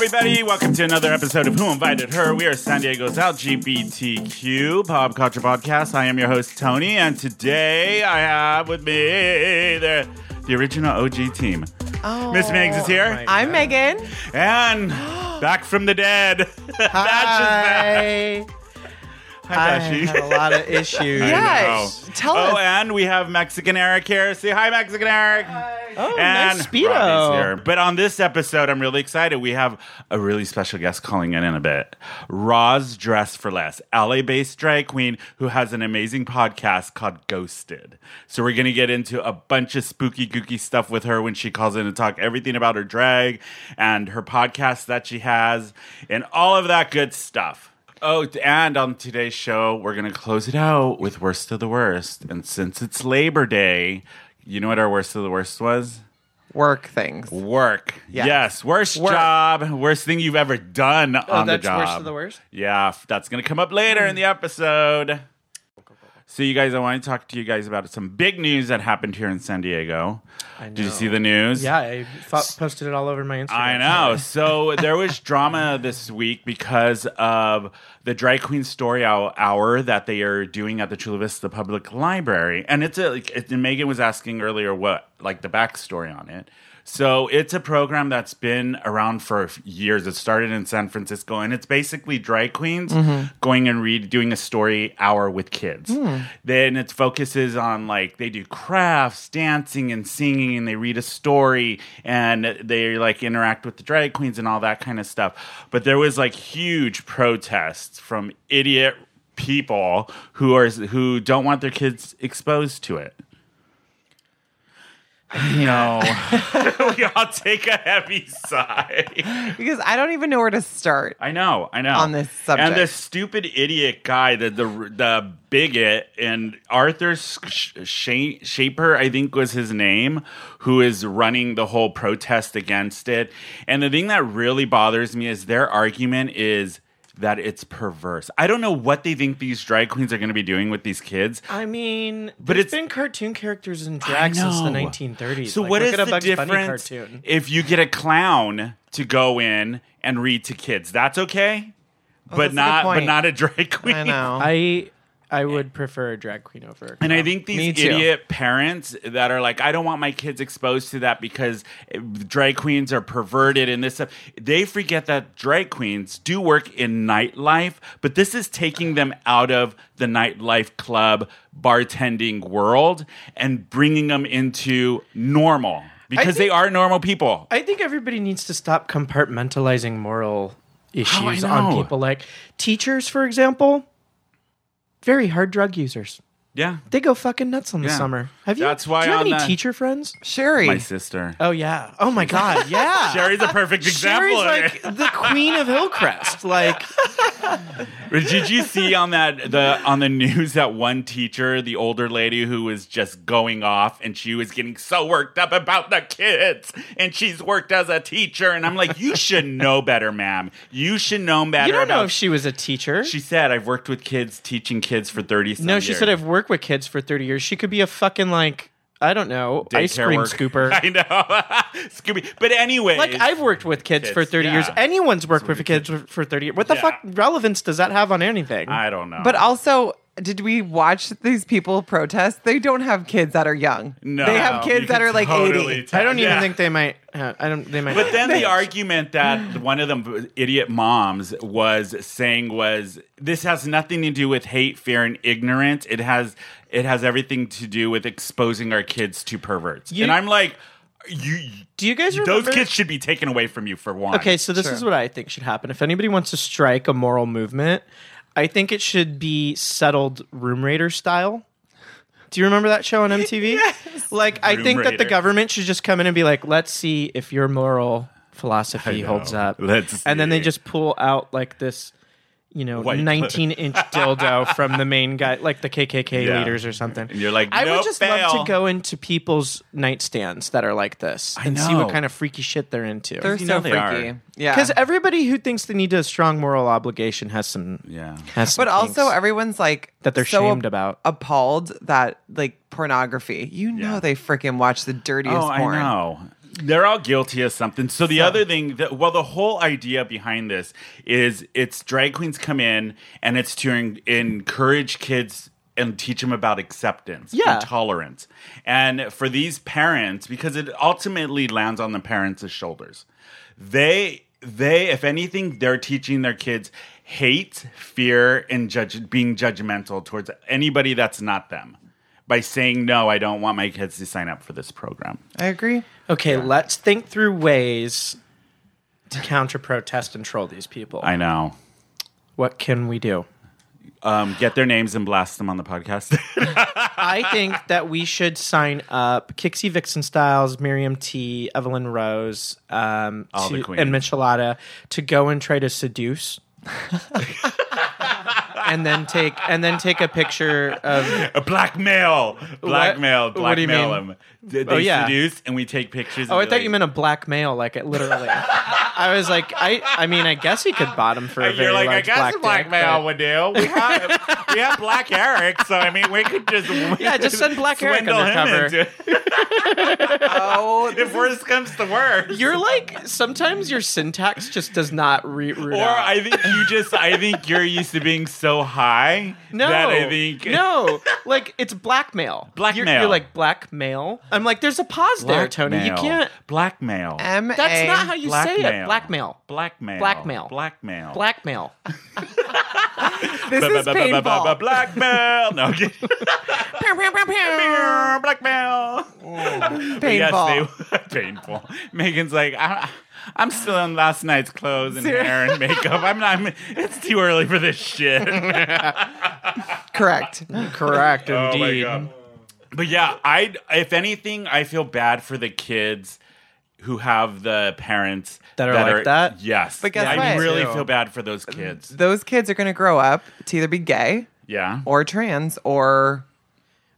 everybody. Welcome to another episode of Who Invited Her. We are San Diego's LGBTQ pop culture podcast. I am your host, Tony, and today I have with me the, the original OG team. Oh. Miss Megs is here. I'm Megan. And back from the dead. Bash is back. Hi. Hi, I Bashy. had a lot of issues. I Yes. know. Tell oh, us. and we have Mexican Eric here. Say hi, Mexican Eric. Hi. Oh, and nice speedo. Robbie's here. But on this episode, I'm really excited. We have a really special guest calling in in a bit. Roz Dress for Less, LA-based drag queen who has an amazing podcast called Ghosted. So we're gonna get into a bunch of spooky, gooky stuff with her when she calls in to talk everything about her drag and her podcast that she has, and all of that good stuff. Oh, and on today's show, we're going to close it out with Worst of the Worst. And since it's Labor Day, you know what our Worst of the Worst was? Work things. Work. Yes. Yes. Worst Work. job, worst thing you've ever done oh, on the that's job. worst of the worst? Yeah, that's going to come up later hmm. in the episode. So, you guys, I want to talk to you guys about some big news that happened here in San Diego. Did you see the news? Yeah, I posted it all over my Instagram. I know. So there was drama this week because of the drag queen story hour, hour that they are doing at the Chula Vista Public Library, and it's a. Like, it, and Megan was asking earlier what like the backstory on it. So it's a program that's been around for years. It started in San Francisco, and it's basically drag queens mm-hmm. going and read doing a story hour with kids. Hmm. Then it focuses on like they do crafts, dancing, and singing, and they read a story, and they like interact with the drag queens and all that kind of stuff. But there was like huge protests from idiot people who are who don't want their kids exposed to it. No, we all take a heavy sigh. Because I don't even know where to start. I know, I know. On this subject. and this stupid idiot guy, the the the bigot, and Arthur Sh- Sh- Shaper, I think was his name, who is running the whole protest against it. And the thing that really bothers me is their argument is that it's perverse. I don't know what they think these drag queens are going to be doing with these kids. I mean, But but it's- it's been cartoon characters in drag since the 1930s. So Like, what look is at a the Bugs difference cartoon? if you get a clown to go in and read to kids? That's okay, oh, but that's not but not a drag queen. I know. I I would prefer a drag queen over. A queen. And I clown. think these too. idiot parents that are like, I don't want my kids exposed to that because eh, drag queens are perverted and this stuff. They forget that drag queens do work in nightlife, but this is taking them out of the nightlife club bartending world and bringing them into normal because they are normal people. I think everybody needs to stop compartmentalizing moral issues know. on people. Like teachers, for example, very hard drug users. Yeah. They go fucking nuts in the Yeah. summer. Have you? That's why do you have on any the- teacher friends? Sherry. My sister. Oh yeah. Oh my god. Yeah. Sherry's a perfect example. Sherry's of like it. the queen of Hillcrest. Like, Did you see on that the on the news that one teacher, the older lady who was just going off and she was getting so worked up about the kids and she's worked as a teacher and I'm like, you should know better, ma'am. You should know better. you don't know about- if she was a teacher. She said, "I've worked with kids, teaching kids for thirty. some no, she years." said I've worked with kids for thirty years. She could be a fucking like I don't know ice cream work. scooper. I know, Scooby. But anyway, Like I've worked with kids, for Kids, thirty years. Anyone's worked with kids for- for thirty years. What the Yeah. fuck relevance does that have on anything? I don't know. But also, did we watch these people protest? They don't have kids that are young. no, They have kids that are like totally 80. tell. I don't even Yeah. think they might. Uh, I don't. They might. But then the argument that one of them idiot moms was saying was this has nothing to do with hate, fear, and ignorance. It has it has everything to do with exposing our kids to perverts. You- and I'm like, you do you guys those kids should be taken away from you for one. Okay, so this is what I think should happen. If anybody wants to strike a moral movement, I think it should be settled Room Raider style. Do you remember that show on MTV? Like, I Room think that the government should just come in and be like, let's see if your moral philosophy holds up. Let's And then they just pull out like this, you know, White- 19 inch dildo from the main guy, like the KKK Yeah. leaders or something. And you're like, I "Nope, would just fail." love to go into people's nightstands that are like this and see what kind of freaky shit they're into. They're You so know they are. freaky. Yeah. Because everybody who thinks they need a strong moral obligation has some, Yeah. has some but also everyone's like That they're so shamed about. appalled that like pornography. You know Yeah. they freaking watch the dirtiest Oh, porn. I know. They're all guilty of something. So the other thing, that, well, the whole idea behind this is it's drag queens come in and it's to en- encourage kids and teach them about acceptance Yeah. and tolerance. And for these parents, because it ultimately lands on the parents' shoulders, they they if anything they're teaching their kids hate fear and judge being judgmental towards anybody that's not them by saying no i don't want my kids to sign up for this program I agree. Okay, let's think through ways to counter protest and troll these people. i know what can we do? um, get their names and blast them on the podcast I think that we should sign up Kixie Vixen Styles, Miriam T, Evelyn Rose, um, All to- queens. and Michelada to go and try to seduce. and then take and then take a picture of a blackmail blackmail What? Do you blackmail mean? them they Oh, yeah. seduce and we take pictures Oh, I thought like- you meant a black male, like it literally. I was like, I, I mean, I guess he could bottom for a very You're like, I large guess black a blackmail dick, would do. We have, we have Black Eric, so I mean, we could just Yeah, just send Black Eric swindle him undercover. Oh, if worst comes to worst. You're like sometimes your syntax just does not re- root Or out. I think you just, I think you're used to being so high No, that I think no, like it's blackmail. Blackmail. You're, you're like blackmail. I'm like, there's a pause there, Tony. You Blackmail. can't. blackmail. M. That's not how you say Blackmail. it. Blackmail. Blackmail. Blackmail. Blackmail. Blackmail. This is painful. Blackmail. No, I'm kidding. blackmail. Painful. Yes, they painful. Megan's like, I, I'm still in last night's clothes and hair and makeup. I'm not. I'm- it's too early for this shit. Correct. Correct, Oh my indeed. God. But yeah, I if anything, I feel bad for the kids who have the parents That are like that? Yes, But guess I what? really feel bad for those kids. Those kids are going to grow up to either be gay Yeah, or trans or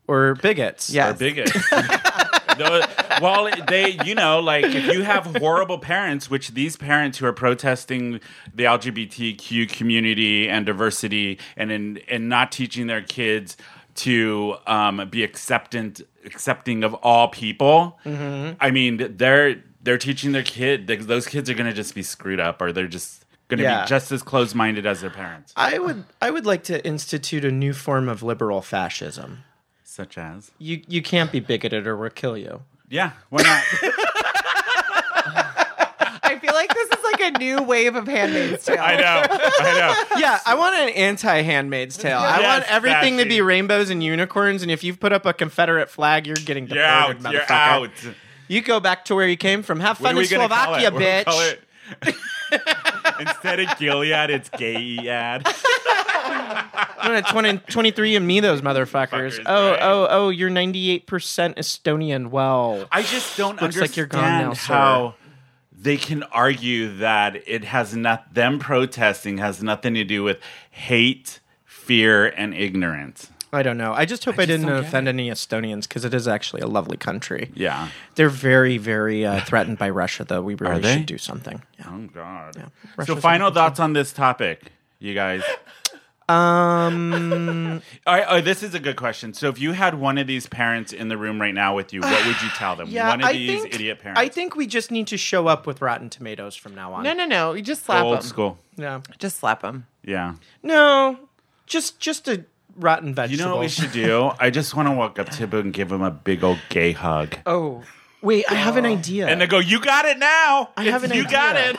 Or bigots. yes. or bigots. Those- well, they, you know, like if you have horrible parents, which these parents who are protesting the LGBTQ community and diversity, and in and not teaching their kids to um, be acceptant, accepting of all people. I mean, they're they're teaching their kid. Those kids are going to just be screwed up, or they're just going to Yeah. be just as closed minded as their parents, I would I would like to institute a new form of liberal fascism. such as You you can't be bigoted or we'll kill you. yeah, why not? I feel like this is like a new wave of Handmaid's Tale. I know, I know. Yeah, I want an anti Handmaid's Tale. I Yes, want everything to be Bashy. rainbows and unicorns, and if you've put up a Confederate flag, you're getting You're deported, out. You're out. You go back to where you came from. Have fun in Slovakia, it? We'll call bitch. it- Instead of Gilead, it's Gayad. I'm gonna 20, 23 and me those motherfuckers. Fuckers, oh, right? oh, oh, you're 98% Estonian. Well, I just don't Looks understand like you're gone now, sir. how they can argue that it has not them protesting has nothing to do with hate, fear, and ignorance. I don't know. I just hope I, just didn't don't get offend any Estonians because it is actually a lovely country. Yeah. They're very, very uh, threatened by Russia, though. We really should do something. Yeah. Oh God. So, final thoughts on this topic, you guys. Um, All right, oh, this is a good question. So, if you had one of these parents in the room right now with you, what would you tell them? yeah, one of I these think, idiot parents. I think we just need to show up with Rotten Tomatoes from now on. No, no, no. You just slap old them. school. Yeah. Just slap them. Yeah. No, just just a rotten vegetable. You know what we should do? I just want to walk up to him and give him a big old gay hug. Oh, wait, I have an idea. And they go, "You got it now. I have It's- an you got it."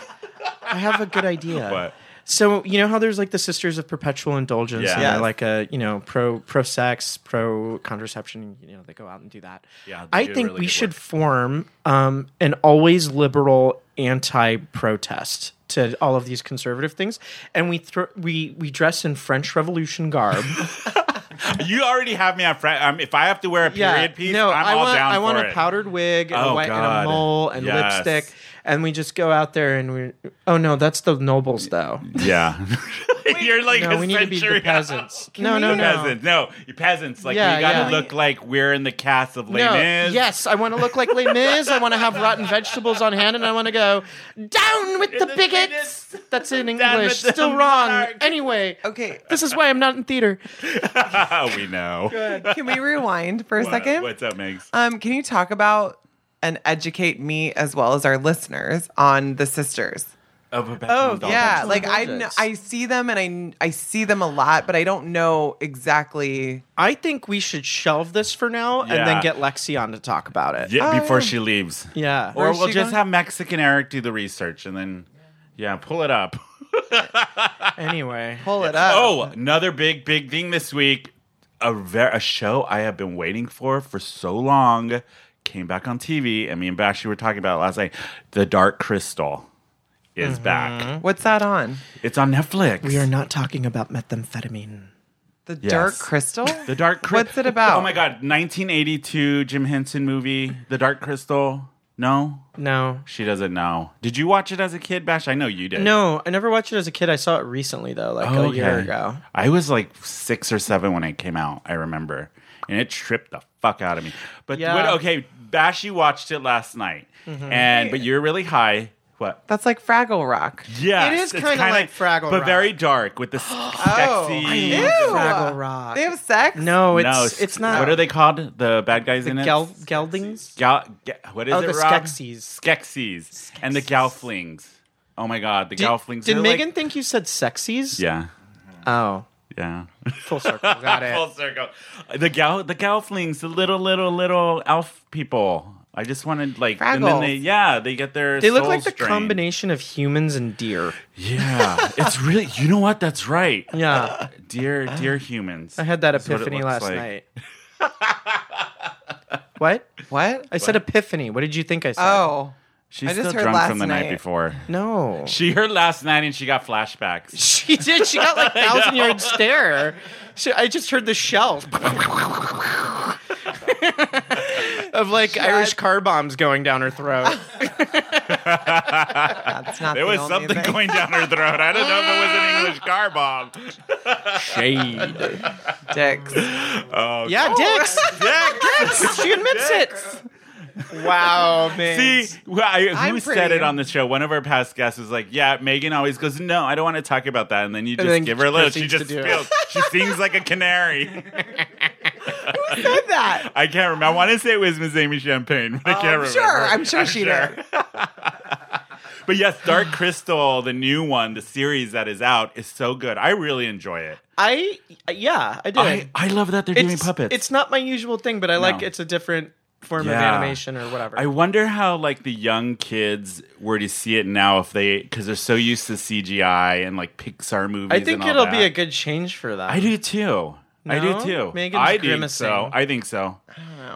I have a good idea. What? So you know how there's like the Sisters of Perpetual Indulgence, Yeah. and they're like a you know pro pro sex, pro contraception. You know they go out and do that. Yeah, I think really we should work. form um, an always liberal anti-protest to all of these conservative things, and we thro- we we dress in French Revolution garb. You already have me on front. Um, if I have to wear a period piece, no, I'm I all want down I want a it. powdered wig and, Oh, a, white, and a mole and Yes. lipstick, and we just go out there and we. Oh no, that's the nobles though. Yeah, you're like No, a we need to be the peasants. No, no, no. Peasants. No, you peasants. Like Yeah, we gotta yeah. look like we're in the cast of Les No, Mis. yes, I want to look like Les Mis. I want to have rotten vegetables on hand, and I want to go down with the the bigots. bigots. That's in English. Still wrong. monarch. Anyway, Okay. this is why I'm not in theater. we know. Good. Can we rewind for a What- second? What's up, Megs? Um, can you talk about and educate me as well as our listeners on the sisters. Of a Oh, Yeah, like I kn- I see them and I I see them a lot, but I don't know exactly. I think we should shelve this for now and then get Lexi on to talk about it. Yeah, Oh, before yeah. she leaves. Yeah. Or we'll just going? have Mexican Eric do the research and then, yeah, pull it up. Anyway. Pull it up. Oh, another big, big thing this week. A, ver- a show I have been waiting for for so long came back on TV, and me and Bashy were talking about it last night. The Dark Crystal is Mm-hmm. back. what's that on? It's on Netflix. We are not talking about methamphetamine. The Yes. Dark Crystal. The Dark Crystal. What's it about? Oh my God, 1982 Jim Henson movie, The Dark Crystal. No, No. she doesn't know. Did you watch it as a kid, Bash? I know you did. No, I never watched it as a kid. I saw it recently though, like a year ago. I was like six or seven when it came out. I remember, and it tripped the fuck out of me. But Yeah. what- okay, Bashy watched it last night, Mm-hmm. and but you're really high. What? That's like Fraggle Rock. Yes, It is it's kinda like Fraggle but Rock. very dark with the s- sexy. Ew. Fraggle Rock. They have sex. No, it's no, it's not. What are they called? The bad guys in it. Gel- geldings? Gal, ge- what is Oh, it? the Rob? Skeksis. Skeksis. and the Gelflings. Oh my god, the Did, Gelflings. did are Megan Like, think you said sexies? yeah, Oh, yeah. full circle. Got it. Full circle. The gal, the Gelflings, the little, little, little elf people. I just wanted like, and then they, yeah, they get their. They look like the drained. combination of humans and deer. Yeah, it's really. You know what? That's right. Yeah, uh, deer, deer, humans. I had that That's epiphany last like. night. what? What? I said epiphany. What did you think I said? Oh, She's I just still heard drunk last from the night night. before. no. She heard last night and she got flashbacks. She did. She got like thousand yard stare. She, I just heard the shelf of like Irish car bombs going down her throat. that's not. There the was only something thing. going down her throat. I don't know if it was an English car bomb. Shade. Dicks. Oh, Yeah, dicks. Dicks. She admits it. Wow, man. See, who, I, who I'm said pretty. it on the show? One of our past guests was like, "Yeah, Megan always goes, no, I don't want to talk about that," and then you just then give her a little. She proceeds just to do it. spills. She sings like a canary. Who said that. I can't remember. I want to say it was Miss Amy Champagne, but I can't um, I'm remember. sure. I'm sure she sure. did. But yes, Dark Crystal, the new one, the series that is out, is so good. I really enjoy it. I yeah, I do. I, I love that they're doing puppets. It's not my usual thing, but I like No. it's a different form of animation or whatever. I wonder how like the young kids were to see it now if they because they're so used to CGI and like Pixar movies. I think and all it'll that. be a good change for them. I do too. I do too. Megan's I think grimacing. so. I think so.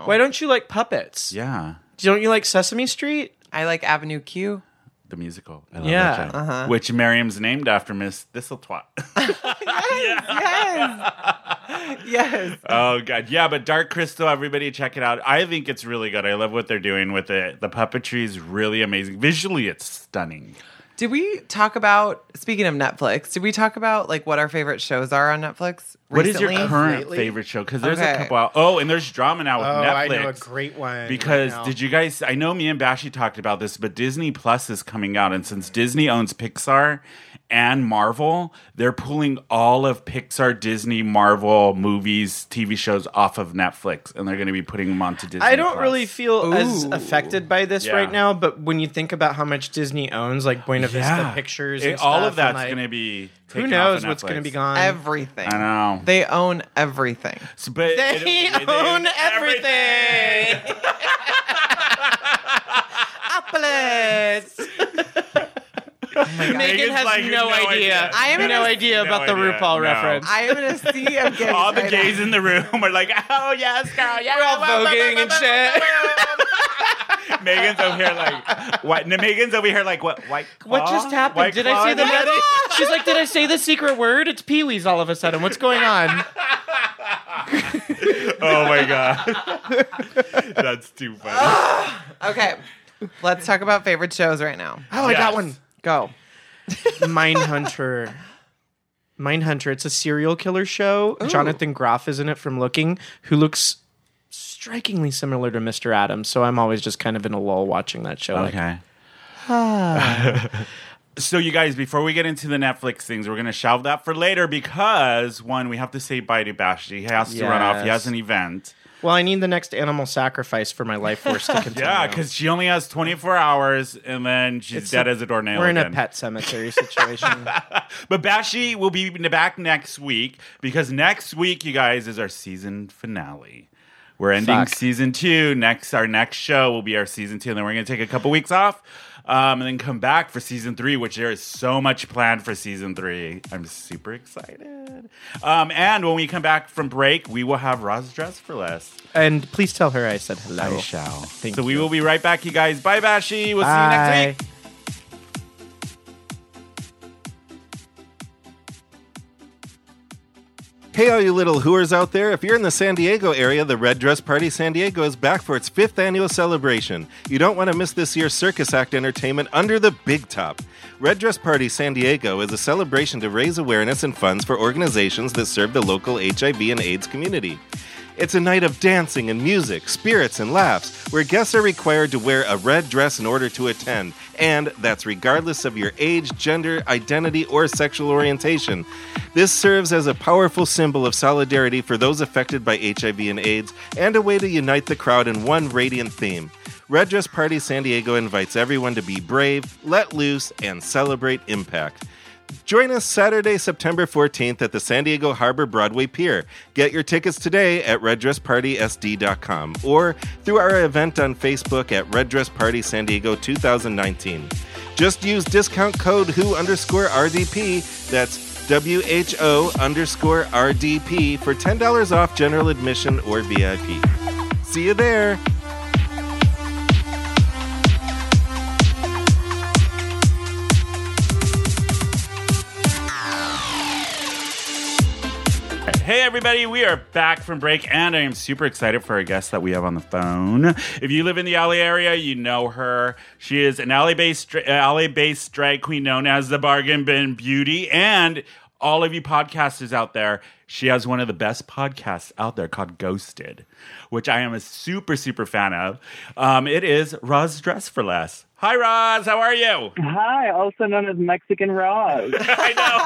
Why don't you like puppets? Yeah, Don't you like Sesame Street? I like Avenue Q. the musical. I love Yeah. that show. Uh-huh. which Miriam's named after Miss Thistletwat. Yes. yes. oh god, yeah. But Dark Crystal, everybody check it out. I think it's really good. I love what they're doing with it. The puppetry is really amazing. Visually, it's stunning. Did we talk about speaking of Netflix? Did we talk about like what our favorite shows are on Netflix? What is your recently? current Lately? favorite show? Because there's a couple out. Oh, and there's drama now with Netflix. Oh, I Netflix. Know a great one. Because did you guys? I know me and Bashy talked about this, but Disney Plus is coming out, and since Disney owns Pixar and Marvel, they're pulling all of Pixar, Disney, Marvel movies, TV shows off of Netflix, and they're going to be putting them onto Disney. I don't Plus. really feel as affected by this Yeah. right now, but when you think about how much Disney owns, like Buena Vista Yeah. Pictures, It- and all stuff, of that's like, going to be. Who knows off of what's going to be gone? Everything. I know. They own everything. So, but They it- own everything. Apples. Megan Megan's has like, no, idea. I am no in a- idea No about the idea. RuPaul No. reference. I am in a sea of gays. all the right gays now. in the room are like, "Oh yes, girl, yeah." We're all voguing and shit. Megan's over here like, what? no, Megan's over here like, what? White What just happened? White did I Claw say the again? She's like, did I say the secret word? It's Pee Wee's all of a sudden. What's going on? Oh my god, that's too funny. Okay. Let's talk about favorite shows right now. Oh, I got one. Go. Mindhunter. Mindhunter. It's a serial killer show. Jonathan Groff is in it from Looking, who looks strikingly similar to Mr. Adams. So I'm always just kind of in a lull watching that show. Like, Okay. So, you guys, before we get into the Netflix things, we're going to shelve that for later because one, we have to say bye to Bashi. He has to run off. He has an event. Well, I need the next animal sacrifice for my life force to continue. Yeah, because she only has 24 hours and then she's It's dead a- as a doornail. we're in a again. pet cemetery situation. But Bashi will be back next week because next week, you guys, is our season finale. We're ending Fuck. season two. Next, our next show will be our season two, and then we're going to take a couple weeks off, um, and then come back for season three. Which there is so much planned for season three. I'm super excited. Um, and when we come back from break, we will have Roz dress for less. and please tell her I said hello. I shall. Thank so we will be right back, you guys. Bye, Bashi. We'll see you next week. Hey, all you little hooers out there, if you're in the San Diego area, the Red Dress Party San Diego is back for its fifth annual celebration. You don't want to miss this year's circus act entertainment under the big top. Red Dress Party San Diego is a celebration to raise awareness and funds for organizations that serve the local HIV and AIDS community. It's a night of dancing and music, spirits and laughs, where guests are required to wear a red dress in order to attend, and that's regardless of your age, gender, identity, or sexual orientation. This serves as a powerful symbol of solidarity for those affected by HIV and AIDS, and a way to unite the crowd in one radiant theme. Red Dress Party San Diego invites everyone to be brave, let loose, and celebrate impact. Join us Saturday, September 14th at the San Diego Harbor Broadway Pier. Get your tickets today at reddresspartysd.com or through our event on Facebook at Red Dress Party San Diego 2019. Just use discount code WHO underscore RDP, that's WHO underscore RDP, for $10 off general admission or VIP. See you there! Hey, everybody, we are back from break, and I am super excited for our guest that we have on the phone. If you live in the LA area, you know her. She is an LA based, LA based drag queen known as the Bargain Bin Beauty. And all of you podcasters out there, she has one of the best podcasts out there called Ghosted, which I am a super, super fan of. Um, it is Roz Dress for Less. Hi, Roz. How are you? Hi, also known as Mexican Roz. I know.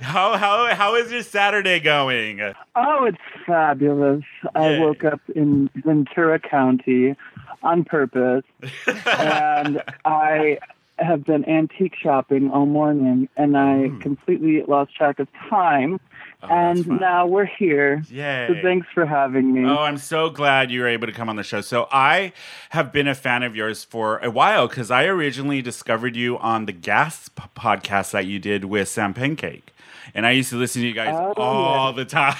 how how how is your Saturday going? oh, it's fabulous. I woke up in Ventura County on purpose, and I have been antique shopping all morning, and I hmm. completely lost track of time. Oh, and now we're here. Yay. So thanks for having me. Oh, I'm so glad you were able to come on the show. So I have been a fan of yours for a while because I originally discovered you on the Gas p- podcast that you did with Sam Pancake, and I used to listen to you guys Oh, all the time.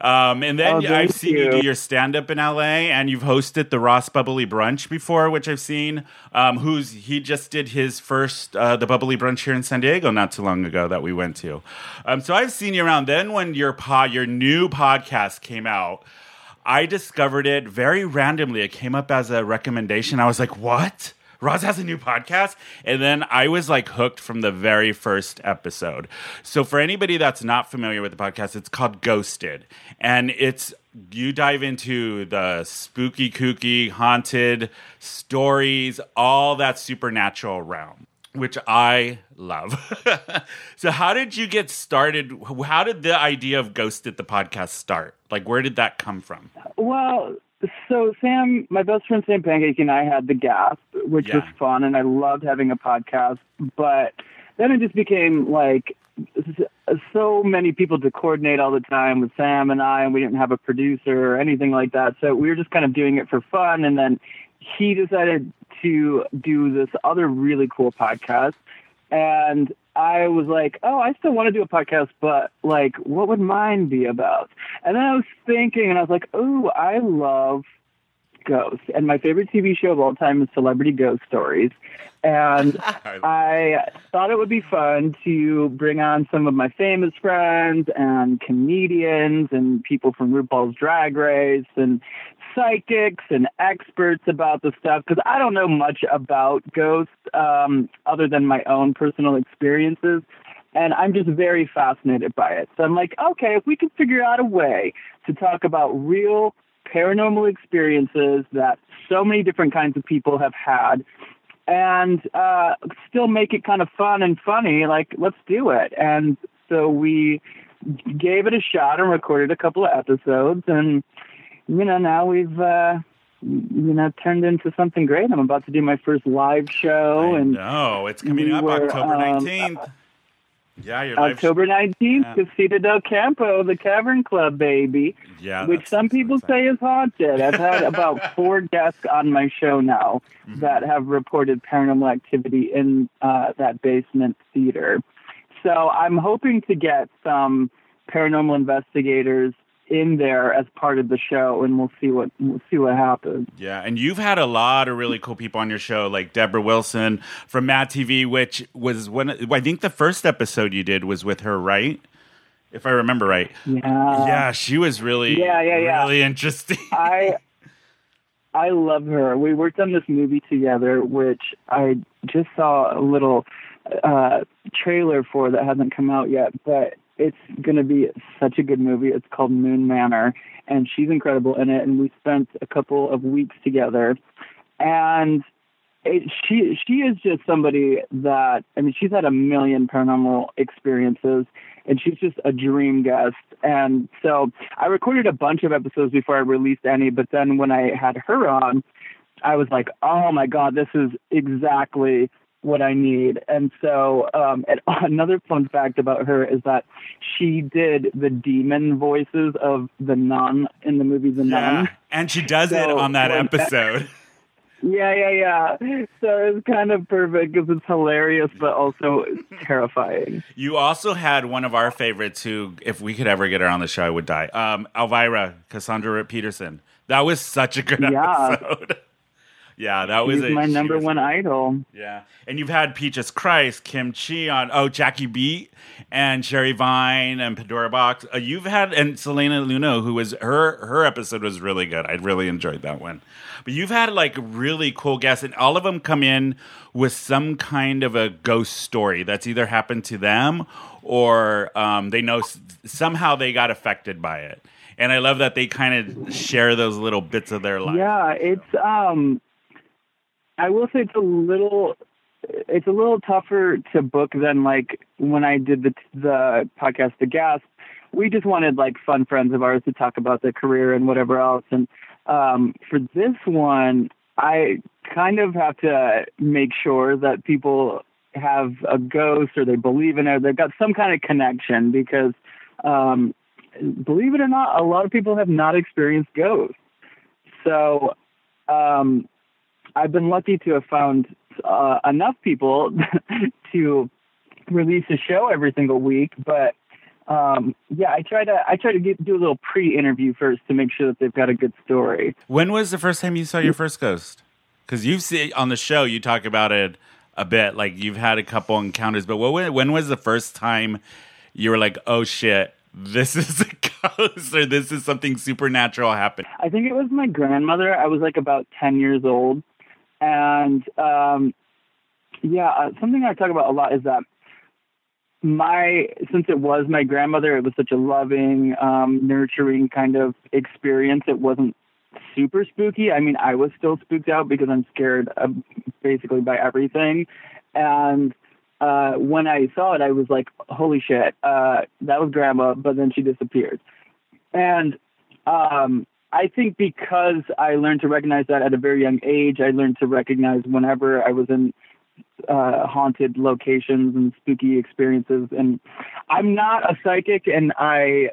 Um, and then Oh, I've seen you. you. do your stand up in LA, and you've hosted the Roz Bubbly Brunch before, which I've seen. Um, who's he just did his first uh, the Bubbly Brunch here in San Diego not too long ago that we went to. Um, so I've seen you around. Then when your pod, your new podcast came out, I discovered it very randomly. It came up as a recommendation. I was like, what? Roz has a new podcast. And then I was like hooked from the very first episode. So, for anybody that's not familiar with the podcast, it's called Ghosted. And it's you dive into the spooky, kooky, haunted stories, all that supernatural realm which I love. so, how did you get started? How did the idea of Ghosted the podcast start? Like, where did that come from? Well, so Sam, my best friend Sam Pancake and I had the Gasp, which was fun, and I loved having a podcast. But then it just became like so many people to coordinate all the time with Sam and I, and we didn't have a producer or anything like that. So we were just kind of doing it for fun, and then he decided to do this other really cool podcast, and I was like, oh, I still want to do a podcast, but like, what would mine be about? And then I was thinking, and I was like, oh, I love ghosts. And my favorite TV show of all time is Celebrity Ghost Stories. And I thought it would be fun to bring on some of my famous friends and comedians and people from RuPaul's Drag Race and psychics and experts about the stuff because I don't know much about ghosts um, other than my own personal experiences. And I'm just very fascinated by it. So I'm like, okay, if we can figure out a way to talk about real paranormal experiences that so many different kinds of people have had and uh, still make it kind of fun and funny. Like, let's do it. And so we gave it a shot and recorded a couple of episodes, and you know now we've. Uh, you know, turned into something great. I'm about to do my first live show, I and know it's coming we up were, October um, nineteenth. yeah, your October 19th, Yeah. Casita del Campo, the Cavern Club, baby. Yeah, which some people say is haunted. I've had about four guests on my show now Mm-hmm. that have reported paranormal activity in uh, that basement theater. So I'm hoping to get some paranormal investigators in there as part of the show, and we'll see what we'll see what happens. Yeah, and you've had a lot of really cool people on your show, like Debra Wilson from Mad TV, which was one. I think the first episode you did was with her, right? If I remember right. Yeah, yeah, she was really, yeah, yeah, yeah. really interesting. I I love her. We worked on this movie together, which I just saw a little uh, trailer for that hasn't come out yet, but it's going to be such a good movie. It's called Moon Manor, and she's incredible in it. And we spent a couple of weeks together, and it, she she is just somebody that I mean, she's had a million paranormal experiences, and she's just a dream guest. And so I recorded a bunch of episodes before I released any, but then when I had her on, I was like, oh my god, this is exactly what I need. And so um, and another fun fact about her is that she did the demon voices of the nun in the movie The yeah, Nun. and she does it on that episode. Yeah, yeah, yeah. So it's kind of perfect because it's hilarious, but also terrifying. You also had one of our favorites who, if we could ever get her on the show, I would die. Um, Elvira, Cassandra Peterson. That was such a good Yeah. episode. Yeah, that was a- my number was one idol. Yeah, and you've had Peaches Christ, Kim Chi on. Oh, Jackie Beat and Sherry Vine and Pandora Boxx. Uh, you've had and Selene Luna, who was her her episode was really good. I really enjoyed that one. But you've had like really cool guests, and all of them come in with some kind of a ghost story that's either happened to them or um, they know s- somehow they got affected by it. And I love that they kind of share those little bits of their life. Yeah, it's um I will say it's a little it's a little tougher to book than like when I did the the podcast The Gasp. We just wanted like fun friends of ours to talk about their career and whatever else. And um for this one, I kind of have to make sure that people have a ghost or they believe in it. They've got some kind of connection because um believe it or not, a lot of people have not experienced ghosts. So um, I've been lucky to have found uh, enough people to release a show every single week. But um, yeah, I try to I try to get, do a little pre-interview first to make sure that they've got a good story. When was the first time you saw your first ghost? Because you've seen on the show, you talk about it a bit. Like you've had a couple encounters, but what? When was the first time you were like, "Oh shit, this is a ghost," or "This is something supernatural happening"? I think it was my grandmother. I was like about 10 years old. And um, yeah, uh, something I talk about a lot is that my, since it was my grandmother, it was such a loving, um, nurturing kind of experience. It wasn't super spooky. I mean, I was still spooked out because I'm scared of basically by everything. And uh, when I saw it, I was like, holy shit, uh, that was grandma, but then she disappeared. And um, I think because I learned to recognize that at a very young age, I learned to recognize whenever I was in uh, haunted locations and spooky experiences. And I'm not a psychic, and I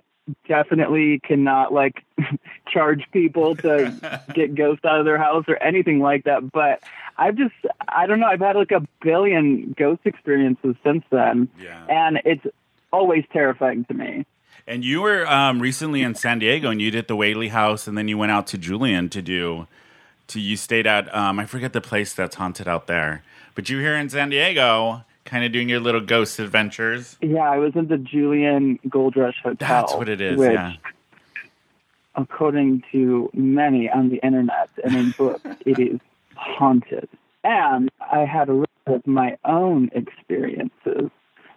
definitely cannot like charge people to get ghosts out of their house or anything like that. But I've just, I don't know, I've had like a billion ghost experiences since then, Yeah. and it's always terrifying to me. And you were um, recently in San Diego, and you did the Whaley House, and then you went out to Julian to do. To you stayed at um, I forget the place that's haunted out there, but you were here in San Diego, kind of doing your little ghost adventures. Yeah, I was in the Julian Gold Rush Hotel. That's what it is. Which, yeah. according to many on the internet and in books, it is haunted. And I had a little of my own experiences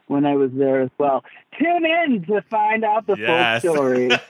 when I was there as well. Tune in to find out the Yes. full story.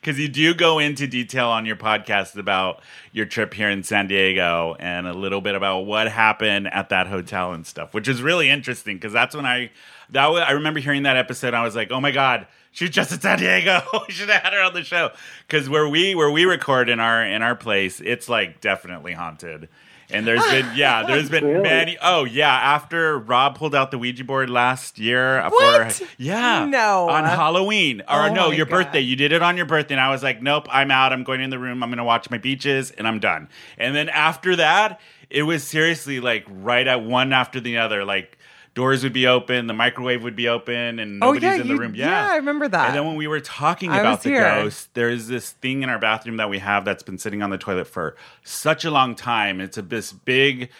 Because you do go into detail on your podcast about your trip here in San Diego and a little bit about what happened at that hotel and stuff, which is really interesting. Because that's when I that was, I remember hearing that episode. And I was like, oh my god, she's just in San Diego. we should have had her on the show. Because where we where we record in our in our place, it's like definitely haunted. And there's been yeah, there's been Really? many. Oh yeah, after Rob pulled out the Ouija board last year, What? For, yeah, No. on Halloween or Oh no, your God. birthday. You did it on your birthday, and I was like, nope, I'm out. I'm going in the room. I'm going to watch my beaches, and I'm done. And then after that, it was seriously like right at one after the other. Like doors would be open, the microwave would be open, and Oh, nobody's yeah, in the you- room. yeah, I remember that. And then when we were talking I about the here. ghost, there's this thing in our bathroom that we have that's been sitting on the toilet for such a long time. It's a this big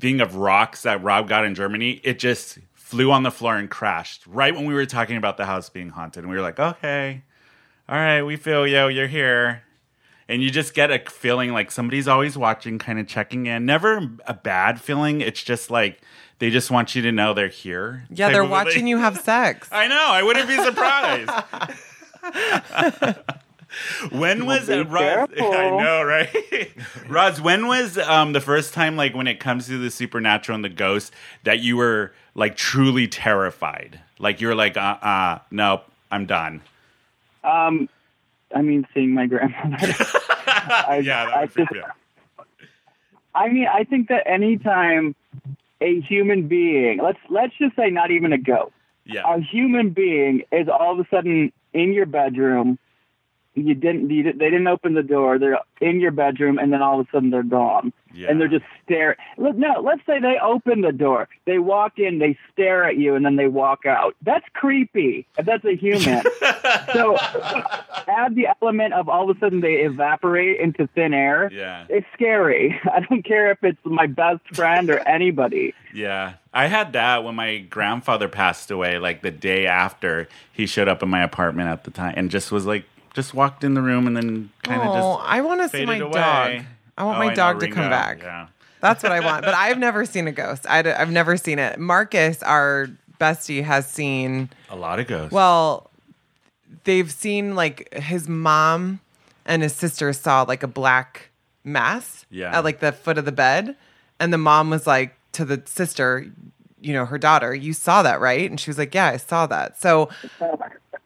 thing of rocks that Rob got in Germany. It just flew on the floor and crashed right when we were talking about the house being haunted. And we were like, okay, all right, we feel you. You're here. And you just get a feeling like somebody's always watching, kind of checking in. Never a bad feeling. It's just like they just want you to know they're here. Yeah, they're of watching you have sex. I know. I wouldn't be surprised. when was be it, Roz? careful. I know, right? Roz, when was um, the first time, like, when it comes to the supernatural and the ghost, that you were like truly terrified? Like, you were like, uh, uh nope, I'm done. Um, I mean, seeing my grandmother. I, Yeah, I, that was, just, yeah. I mean, I think that anytime a human being, let's let's just say not even a goat. yeah. a human being is all of a sudden in your bedroom. You didn't. You, didn't- they didn't open the door. They're in your bedroom, and then all of a sudden they're gone, Yeah. and they're just staring no. Let's say they open the door. They walk in. They stare at you, and then they walk out. That's creepy. If that's a human. so add the element of all of a sudden they evaporate into thin air. Yeah. It's scary. I don't care if it's my best friend or anybody. Yeah. I had that when my grandfather passed away, like the day after he showed up in my apartment at the time and just was like, just walked in the room and then kind of Oh, just I want to see my away. dog. I want Oh, my know, dog to Ringo. come back. Yeah. That's what I want. But I've never seen a ghost. I, have never seen it. Marcus, our bestie, has seen. A lot of ghosts. Well, they've seen like his mom and his sister saw like a black mass Yeah. at like the foot of the bed, and the mom was like to the sister, you know, her daughter, "You saw that, right?" And she was like, "Yeah, I saw that." So,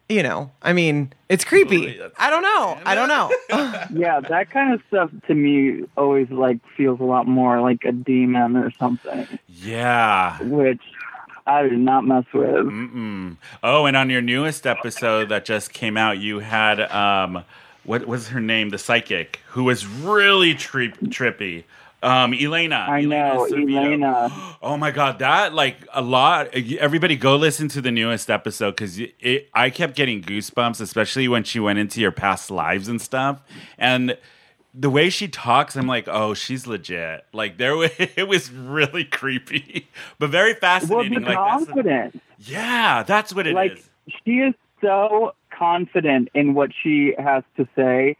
you know, I mean, it's creepy. I don't know. I don't know. Yeah, that kind of stuff to me always like feels a lot more like a demon or something, yeah. which I do not mess with. Mm-mm. Oh, and on your newest episode that just came out, you had um, what was her name? The psychic who was really tri- trippy. Um, Elena. I know, Servito. Elena. Oh my god, that like a lot. Everybody, go listen to the newest episode because it. I kept getting goosebumps, especially when she went into your past lives and stuff, and the way she talks, I'm like, oh, she's legit. Like there, was, it was really creepy, but very Well, fascinating. be like that's confident. yeah, that's what it is. like she is so confident in what she has to say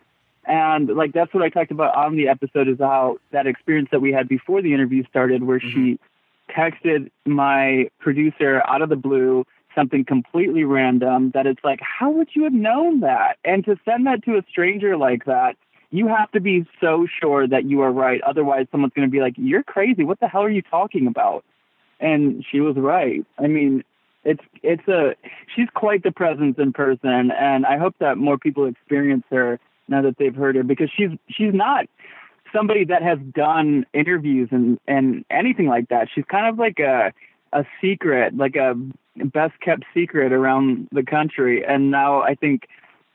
and like that's what i talked about on the episode is how that experience that we had before the interview started where she mm-hmm. texted my producer out of the blue something completely random that it's like how would you have known that? And to send that to a stranger like that you have to be so sure that you are right. Otherwise someone's going to be like you're crazy. What the hell are you talking about? And she was right. I mean it's it's a she's quite the presence in person and i hope that more people experience her now that they've heard her because she's she's not somebody that has done interviews and and anything like that. She's kind of like a a secret like a best kept secret around the country. And now i think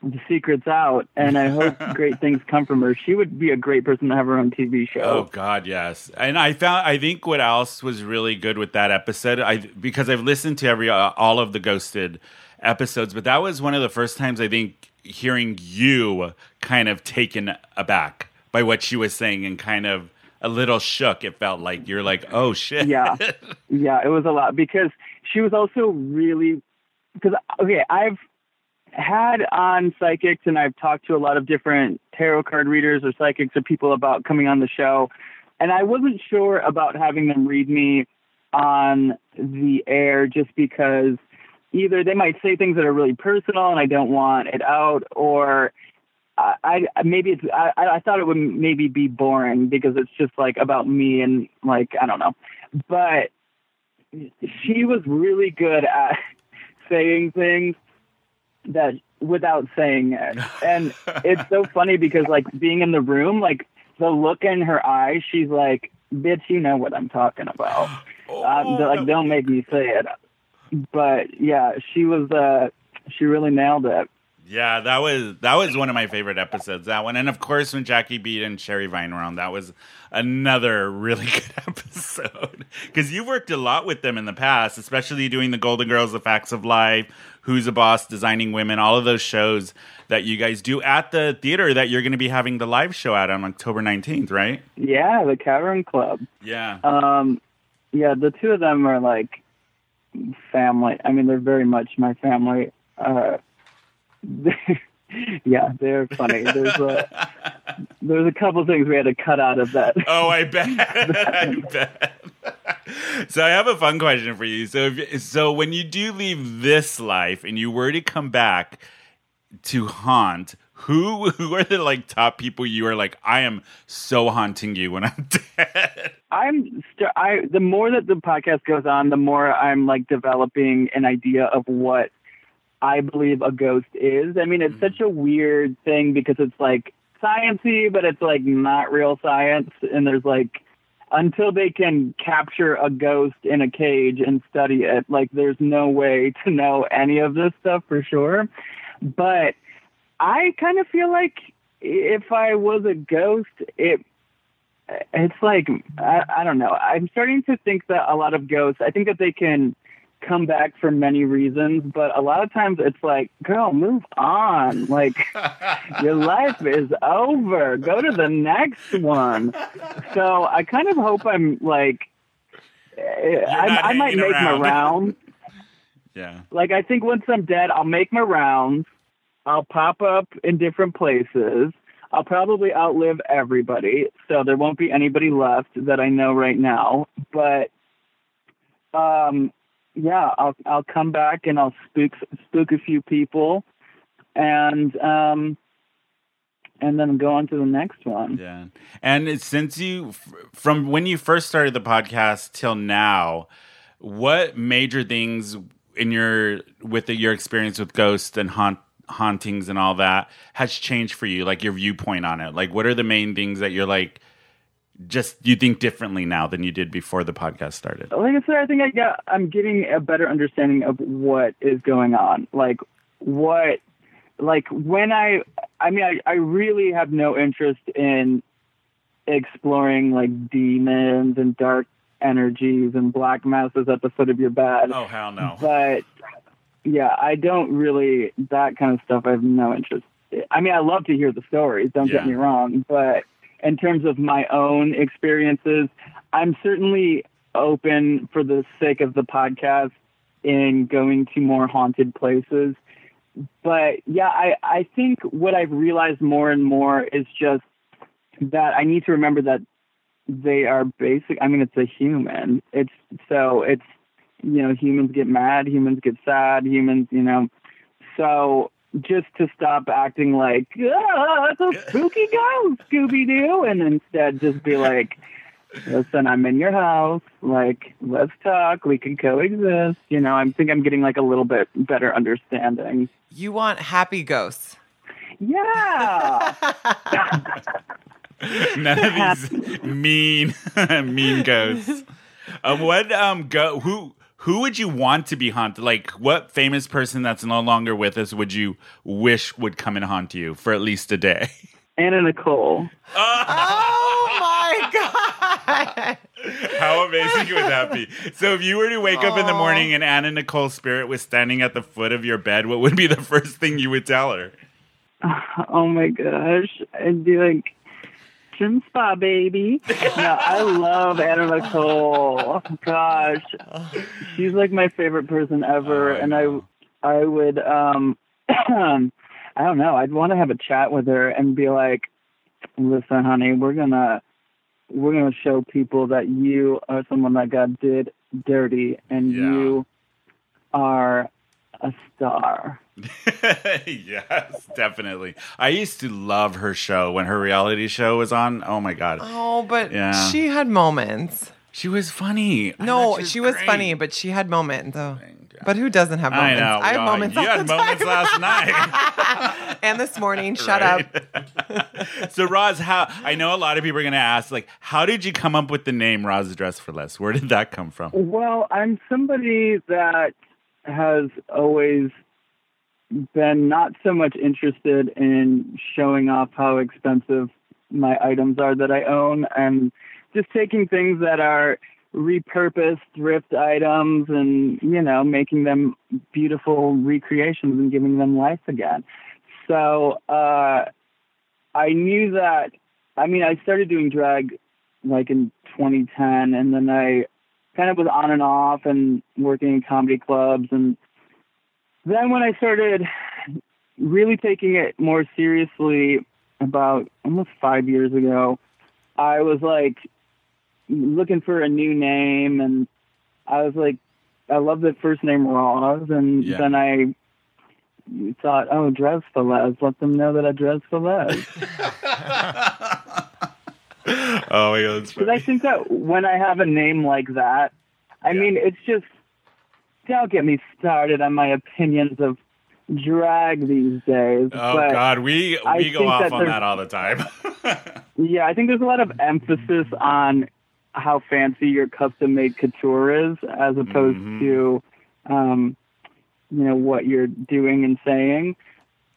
the secret's out and i hope great things come from her. She would be a great person to have her own tv show. Oh God, yes. And I found I think what else was really good with that episode, I because I've listened to every uh, all of the ghosted episodes, but that was one of the first times I think hearing you kind of taken aback by what she was saying and kind of a little shook. It felt like you're like, oh shit. yeah yeah it was a lot because she was also really because okay i've had on psychics and i've talked to a lot of different tarot card readers or psychics or people about coming on the show and i wasn't sure about having them read me on the air just because either they might say things that are really personal and I don't want it out, or I, I maybe it's I, I thought it would maybe be boring because it's just like about me and like I don't know, but she was really good at saying things that without saying it, and it's so funny because like being in the room, like the look in her eyes, she's like, "Bitch, you know what I'm talking about." uh, like, don't make me say it but yeah, she was uh she really nailed it. Yeah, that was that was one of my favorite episodes. That one, and of course, when Jackie Beat and Sherry Vine were on, that was another really good episode. Because you've worked a lot with them in the past, especially doing the Golden Girls, The Facts of Life, Who's a Boss, Designing Women, all of those shows that you guys do at the theater that you're going to be having the live show at on October 19th, right? Yeah, the Cavern Club. Yeah. Um, yeah, the two of them are like family. I mean, they're very much my family. Uh, yeah, they're funny. There's a there's a couple things we had to cut out of that. Oh, I bet. I bet. so I have a fun question for you. So, if, so when you do leave this life and you were to come back to haunt, who who are the like top people you are like I am so haunting you when I'm dead? I'm st- I the more that the podcast goes on, the more I'm like developing an idea of what I believe a ghost is. I mean, it's mm-hmm. such a weird thing because it's like sciency, but it's like not real science, and there's like until they can capture a ghost in a cage and study it, like there's no way to know any of this stuff for sure. But I kind of feel like if I was a ghost, it it's like I, I don't know. I'm starting to think that a lot of ghosts. I think that they can come back for many reasons, but a lot of times it's like, girl, move on. Like your life is over. Go to the next one. So I kind of hope I'm like I, I might make around. my rounds. yeah. Like I think once I'm dead, I'll make my rounds I'll pop up in different places. I'll probably outlive everybody, so there won't be anybody left that I know right now. But um, yeah, I'll I'll come back and I'll spook spook a few people, and um, and then go on to the next one. Yeah, and since you from when you first started the podcast till now, what major things in your with the, your experience with ghosts and haunt hauntings and all that has changed for you like your viewpoint on it? Like what are the main things that you're like just you think differently now than you did before the podcast started? Like i said i think i got i'm getting a better understanding of what is going on. Like what like when i i mean i, I really have no interest in exploring like demons and dark energies and black masses at the foot of your bed oh hell no. But yeah, I don't really that kind of stuff. I have no interest. I mean, I love to hear the stories. Don't yeah. get me wrong, but in terms of my own experiences, I'm certainly open for the sake of the podcast in going to more haunted places. But yeah, I, I think what I've realized more and more is just that I need to remember that they are basic. I mean, it's a human. It's so it's you know, humans get mad, humans get sad, humans, you know. So just to stop acting like, oh, it's a spooky ghost, Scooby Doo, and instead just be like, listen, I'm in your house. Like, let's talk. We can coexist. You know, I think I'm getting like a little bit better understanding. You want happy ghosts. Yeah. None of these mean, mean ghosts. Um, what um go who who would you want to be haunted? Like, what famous person that's no longer with us would you wish would come and haunt you for at least a day? Anna Nicole. oh my god! How amazing would that be? So, if you were to wake Aww. up in the morning and Anna Nicole's spirit was standing at the foot of your bed, what would be the first thing you would tell her? Oh my gosh! I'd be like, Spa, baby. no, I love Anna Nicole. Gosh, she's like my favorite person ever, oh, I and I, I would, um, I don't know. I'd want to have a chat with her and be like, "Listen, honey, we're gonna, we're gonna show people that you are someone that God did dirty, and Yeah. you are a star. yes, definitely. I used to love her show when her reality show was on. Oh my god, Oh, but Yeah. she had moments. she was funny. I No, thought she was funny, but she had moments. Oh. Though. But who doesn't have I moments? know. I have we all- moments. You all had the moments time. last night. and this morning. Shut up. up. so, Roz, how I know a lot of people are going to ask, like, how did you come up with the name Roz Dress for Less? Where did that come from? Well, I'm somebody that has always been not so much interested in showing off how expensive my items are that I own and just taking things that are repurposed thrift items and, you know, making them beautiful recreations and giving them life again. So, uh, I knew that, I mean, I started doing drag like in 2010 and then I kind of was on and off and working in comedy clubs and then when I started really taking it more seriously about almost five years ago, I was like looking for a new name and I was like I love the first name Roz and Yeah. then I thought, oh, Dres Velez, let them know that I Dres Velez. Oh my god, Because I think that when I have a name like that, I Yeah. mean, it's just don't get me started on my opinions of drag these days. Oh God, we I we go off that on that all the time. yeah, I think there's a lot of emphasis on how fancy your custom-made couture is, as opposed Mhm. to, um, you know, what you're doing and saying.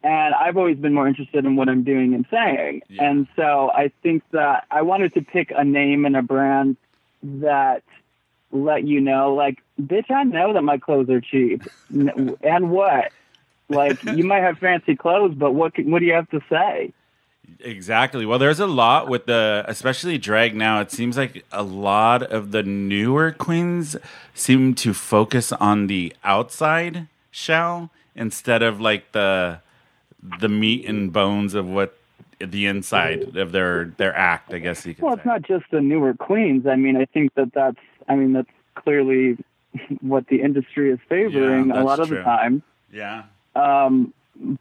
And I've always been more interested in what I'm doing and saying. Yeah. And so I think that I wanted to pick a name and a brand that let you know, like, bitch, I know that my clothes are cheap. And what? Like, you might have fancy clothes, but what, can- what do you have to say? Exactly. Well, there's a lot with the, especially drag now. It seems like a lot of the newer queens seem to focus on the outside shell instead of like the the meat and bones of what the inside of their their act. I guess you could Well, say. it's not just the newer queens. I mean, I think that that's, I mean, that's clearly what the industry is favoring Yeah, a lot of true. the time. yeah. Um,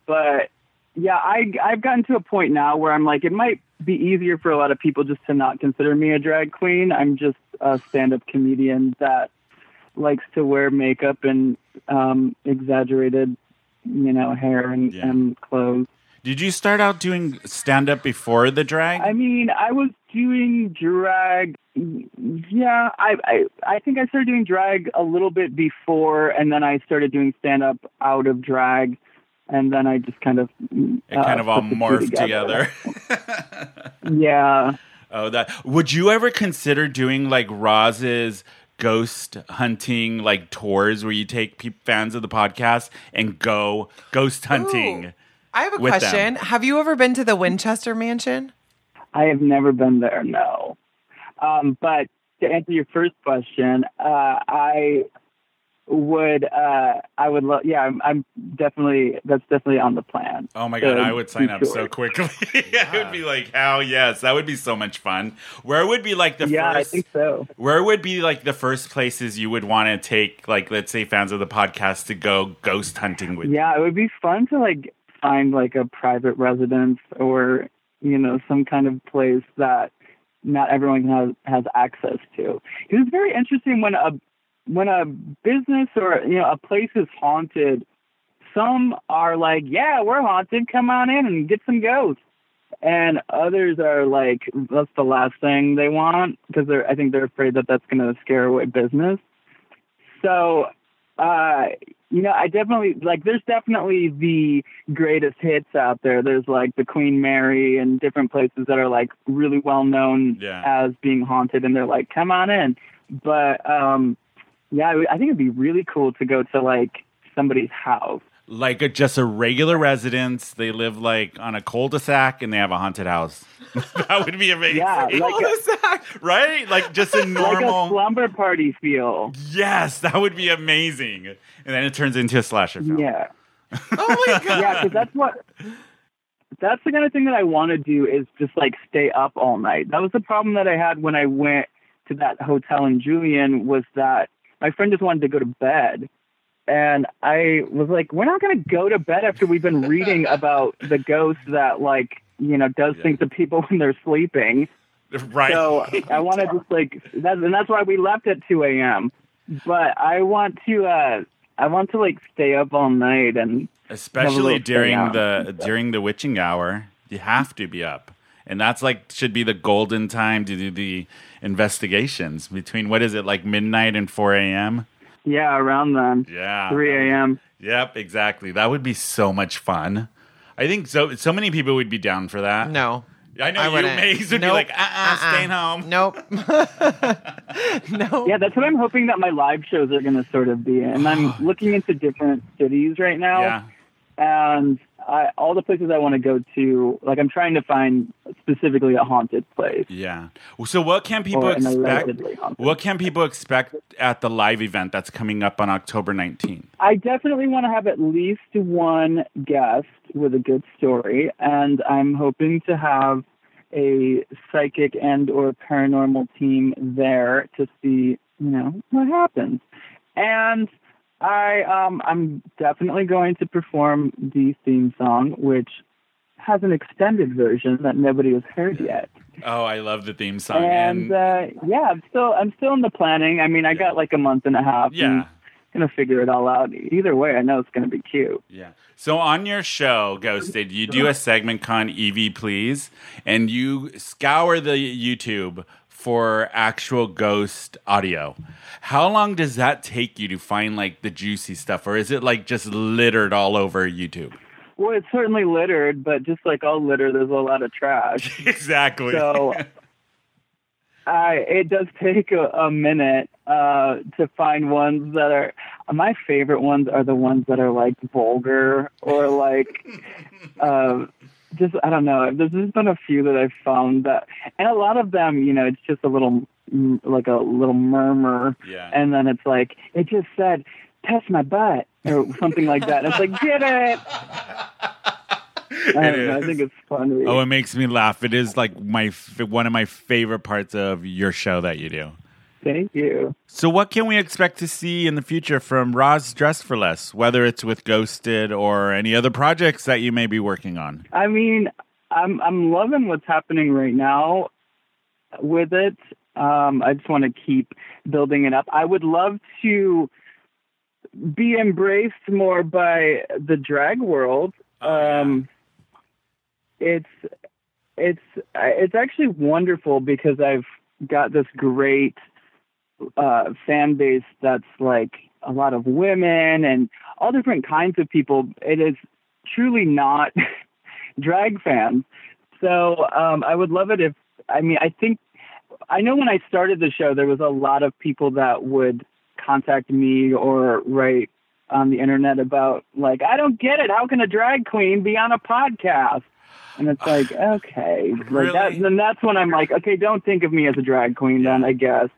but yeah, I, I've gotten to a point now where I'm like, it might be easier for a lot of people just to not consider me a drag queen. I'm just a stand-up comedian that likes to wear makeup and um, exaggerated, you know, hair and, Yeah. and clothes. Did you start out doing stand up before the drag? I mean, I was doing drag. Yeah, I, I I think I started doing drag a little bit before, and then I started doing stand up out of drag, and then I just kind of it uh, kind of all put the two morphed together. yeah, Oh, that would you ever consider doing like Roz's ghost hunting like tours where you take pe- fans of the podcast and go ghost hunting? Ooh. I have a with them. question. Have you ever been to the Winchester Mansion? I have never been there. No, um, but to answer your first question, uh, I would uh, I would love. Yeah, I'm, I'm definitely that's definitely on the plan. Oh my god, to I would sign do up so tours. quickly. it would be like, "Hell yes, that would be so much fun." Where would be like the Yeah, I first? think so. Where would be like the first places you would want to take, like, let's say, fans of the podcast to go ghost hunting with? Yeah, it would be fun to like find like a private residence or you know some kind of place that not everyone has has access to. It was very interesting when a when a business or you know a place is haunted. Some are like, "Yeah, we're haunted. Come on in and get some ghosts." And others are like, "That's the last thing they want because they're I think they're afraid that that's going to scare away business." So uh, you know, I definitely like. There's definitely the greatest hits out there. There's like the Queen Mary and different places that are like really well known Yeah. as being haunted, and they're like, "Come on in." But um, yeah, I think it'd be really cool to go to like somebody's house. Like a, just a regular residence. They live like on a cul-de-sac and they have a haunted house. that would be amazing. Yeah, like Cul-de-sac. right? Like just a like a normal. slumber party feel. yes, that would be amazing. And then it turns into a slasher film. Yeah. Oh my god. yeah, because that's what that's the kind of thing that I want to do is just like stay up all night. That was the problem that I had when I went to that hotel in Julian was that my friend just wanted to go to bed. And I was like, we're not going to go to bed after we've been reading about the ghost that, like, you know, does things to people when they're sleeping. Right. So I want to just like that, and that's why we left at 2 a.m. But I want to, uh, I want to like stay up all night and especially during the during the witching hour you have to be up and that's like should be the golden time to do the investigations between what is it like midnight and 4 a.m yeah, around then, yeah 3 a.m. yep exactly that would be so much fun i think so so many people would be down for that No. i know I you wouldn't. Maze would Nope. be like uh-uh, Uh-uh. staying home Nope. no. Yeah, that's what I'm hoping that my live shows are going to sort of be. And I'm looking into different cities right now. yeah and I, all the places I want to go to, like I'm trying to find specifically a haunted place. yeah so what can people expect what can people expect at the live event that's coming up on october 19th I definitely want to have at least one guest with a good story, and I'm hoping to have a psychic and or paranormal team there to see, you know, what happens. And I um I'm definitely going to perform the theme song, which has an extended version that nobody has heard yet. oh i love the theme song And uh, yeah, I'm still I'm still in the planning. I mean, I got like a month and a half. yeah and gonna figure it all out. Either way, I know it's gonna be cute. Yeah. So on your show, Ghosted, you do a segment con EVP Please, and you scour the YouTube for actual ghost audio. How long does that take you to find like the juicy stuff, or is it like just littered all over YouTube? Well, it's certainly littered, but just like all litter, there's a lot of trash. exactly. So I it does take a, a minute uh, to find ones that are my favorite ones are the ones that are like vulgar or like uh, just I don't know. There's just been a few that I've found that, and a lot of them, you know, it's just a little like a little murmur, Yeah. and then it's like it just said test my butt or something like that. And it's like get it. I, don't know, I think it's funny. oh, it makes me laugh. It is like my f- one of my favorite parts of your show that you do. Thank you. So, what can we expect to see in the future from Roz Dress for Less, whether it's with Ghosted or any other projects that you may be working on? I mean, I'm I'm loving what's happening right now with it. Um, I just want to keep building it up. I would love to be embraced more by the drag world. um, it's it's it's actually wonderful because I've got this great uh, fan base that's like a lot of women and all different kinds of people. It is truly not drag fans. So um, I would love it if I mean I think I know when I started the show there was a lot of people that would contact me or write on the internet about like I don't get it. How can a drag queen be on a podcast? And it's like okay. Like that then that's when I'm like okay don't think of me as a drag queen then I guess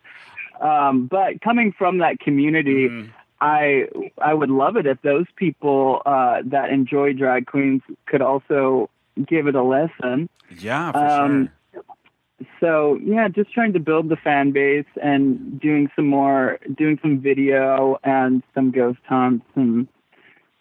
um, but coming from that community Mm-hmm. I I would love it if those people uh, that enjoy drag queens could also give it a lesson. Yeah, for Um, sure. So yeah, just trying to build the fan base and doing some more, doing some video and some ghost hunts and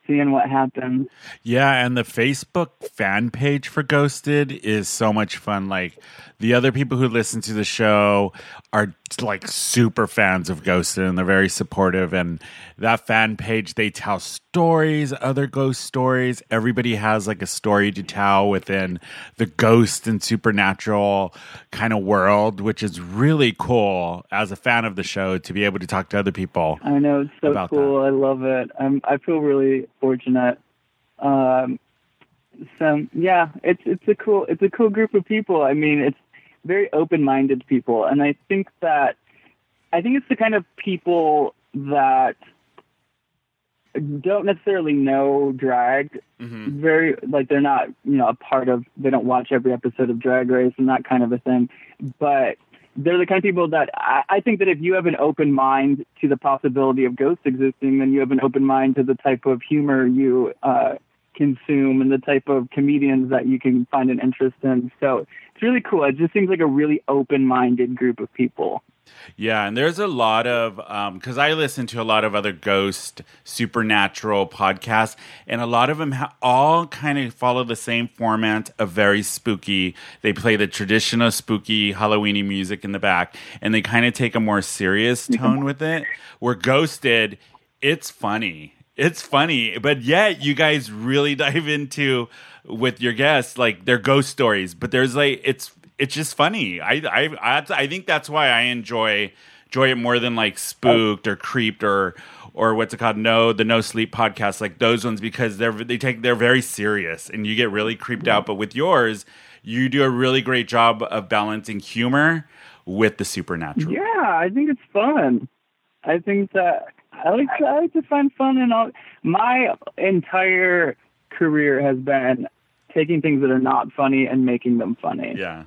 seeing what happens. Yeah, and the Facebook fan page for Ghosted is so much fun. Like the other people who listen to the show are like super fans of Ghosted and they're very supportive. And that fan page, they tell stories, other ghost stories. Everybody has like a story to tell within the ghost and supernatural kind of world, which is really cool as a fan of the show to be able to talk to other people. I know it's so cool. I love it. I'm I feel really fortunate. Um, so yeah, it's it's a cool it's a cool group of people. I mean, it's very open minded people, and I think that I think it's the kind of people that don't necessarily know drag very like they're not you know a part of they don't watch every episode of drag race and that kind of a thing but they're the kind of people that I, I think that if you have an open mind to the possibility of ghosts existing then you have an open mind to the type of humor you uh consume and the type of comedians that you can find an interest in. So it's really cool. It just seems like a really open minded group of people Yeah, and there's a lot of um, because I listen to a lot of other ghost supernatural podcasts, and a lot of them ha- all kind of follow the same format of very spooky. They play the traditional spooky Halloweeny music in the back, and they kind of take a more serious tone with it. Where Ghosted, it's funny. It's funny, but yet you guys really dive into with your guests like their ghost stories. But there's like it's it's just funny. I I I, I think that's why I enjoy enjoy it more than like spooked or creeped or or what's it called? No, the No Sleep podcast, like those ones because they're they take they're very serious and you get really creeped out. But with yours, you do a really great job of balancing humor with the supernatural. Yeah, I think it's fun. I think that I like to, I like to find fun in all. My entire career has been taking things that are not funny and making them funny. Yeah.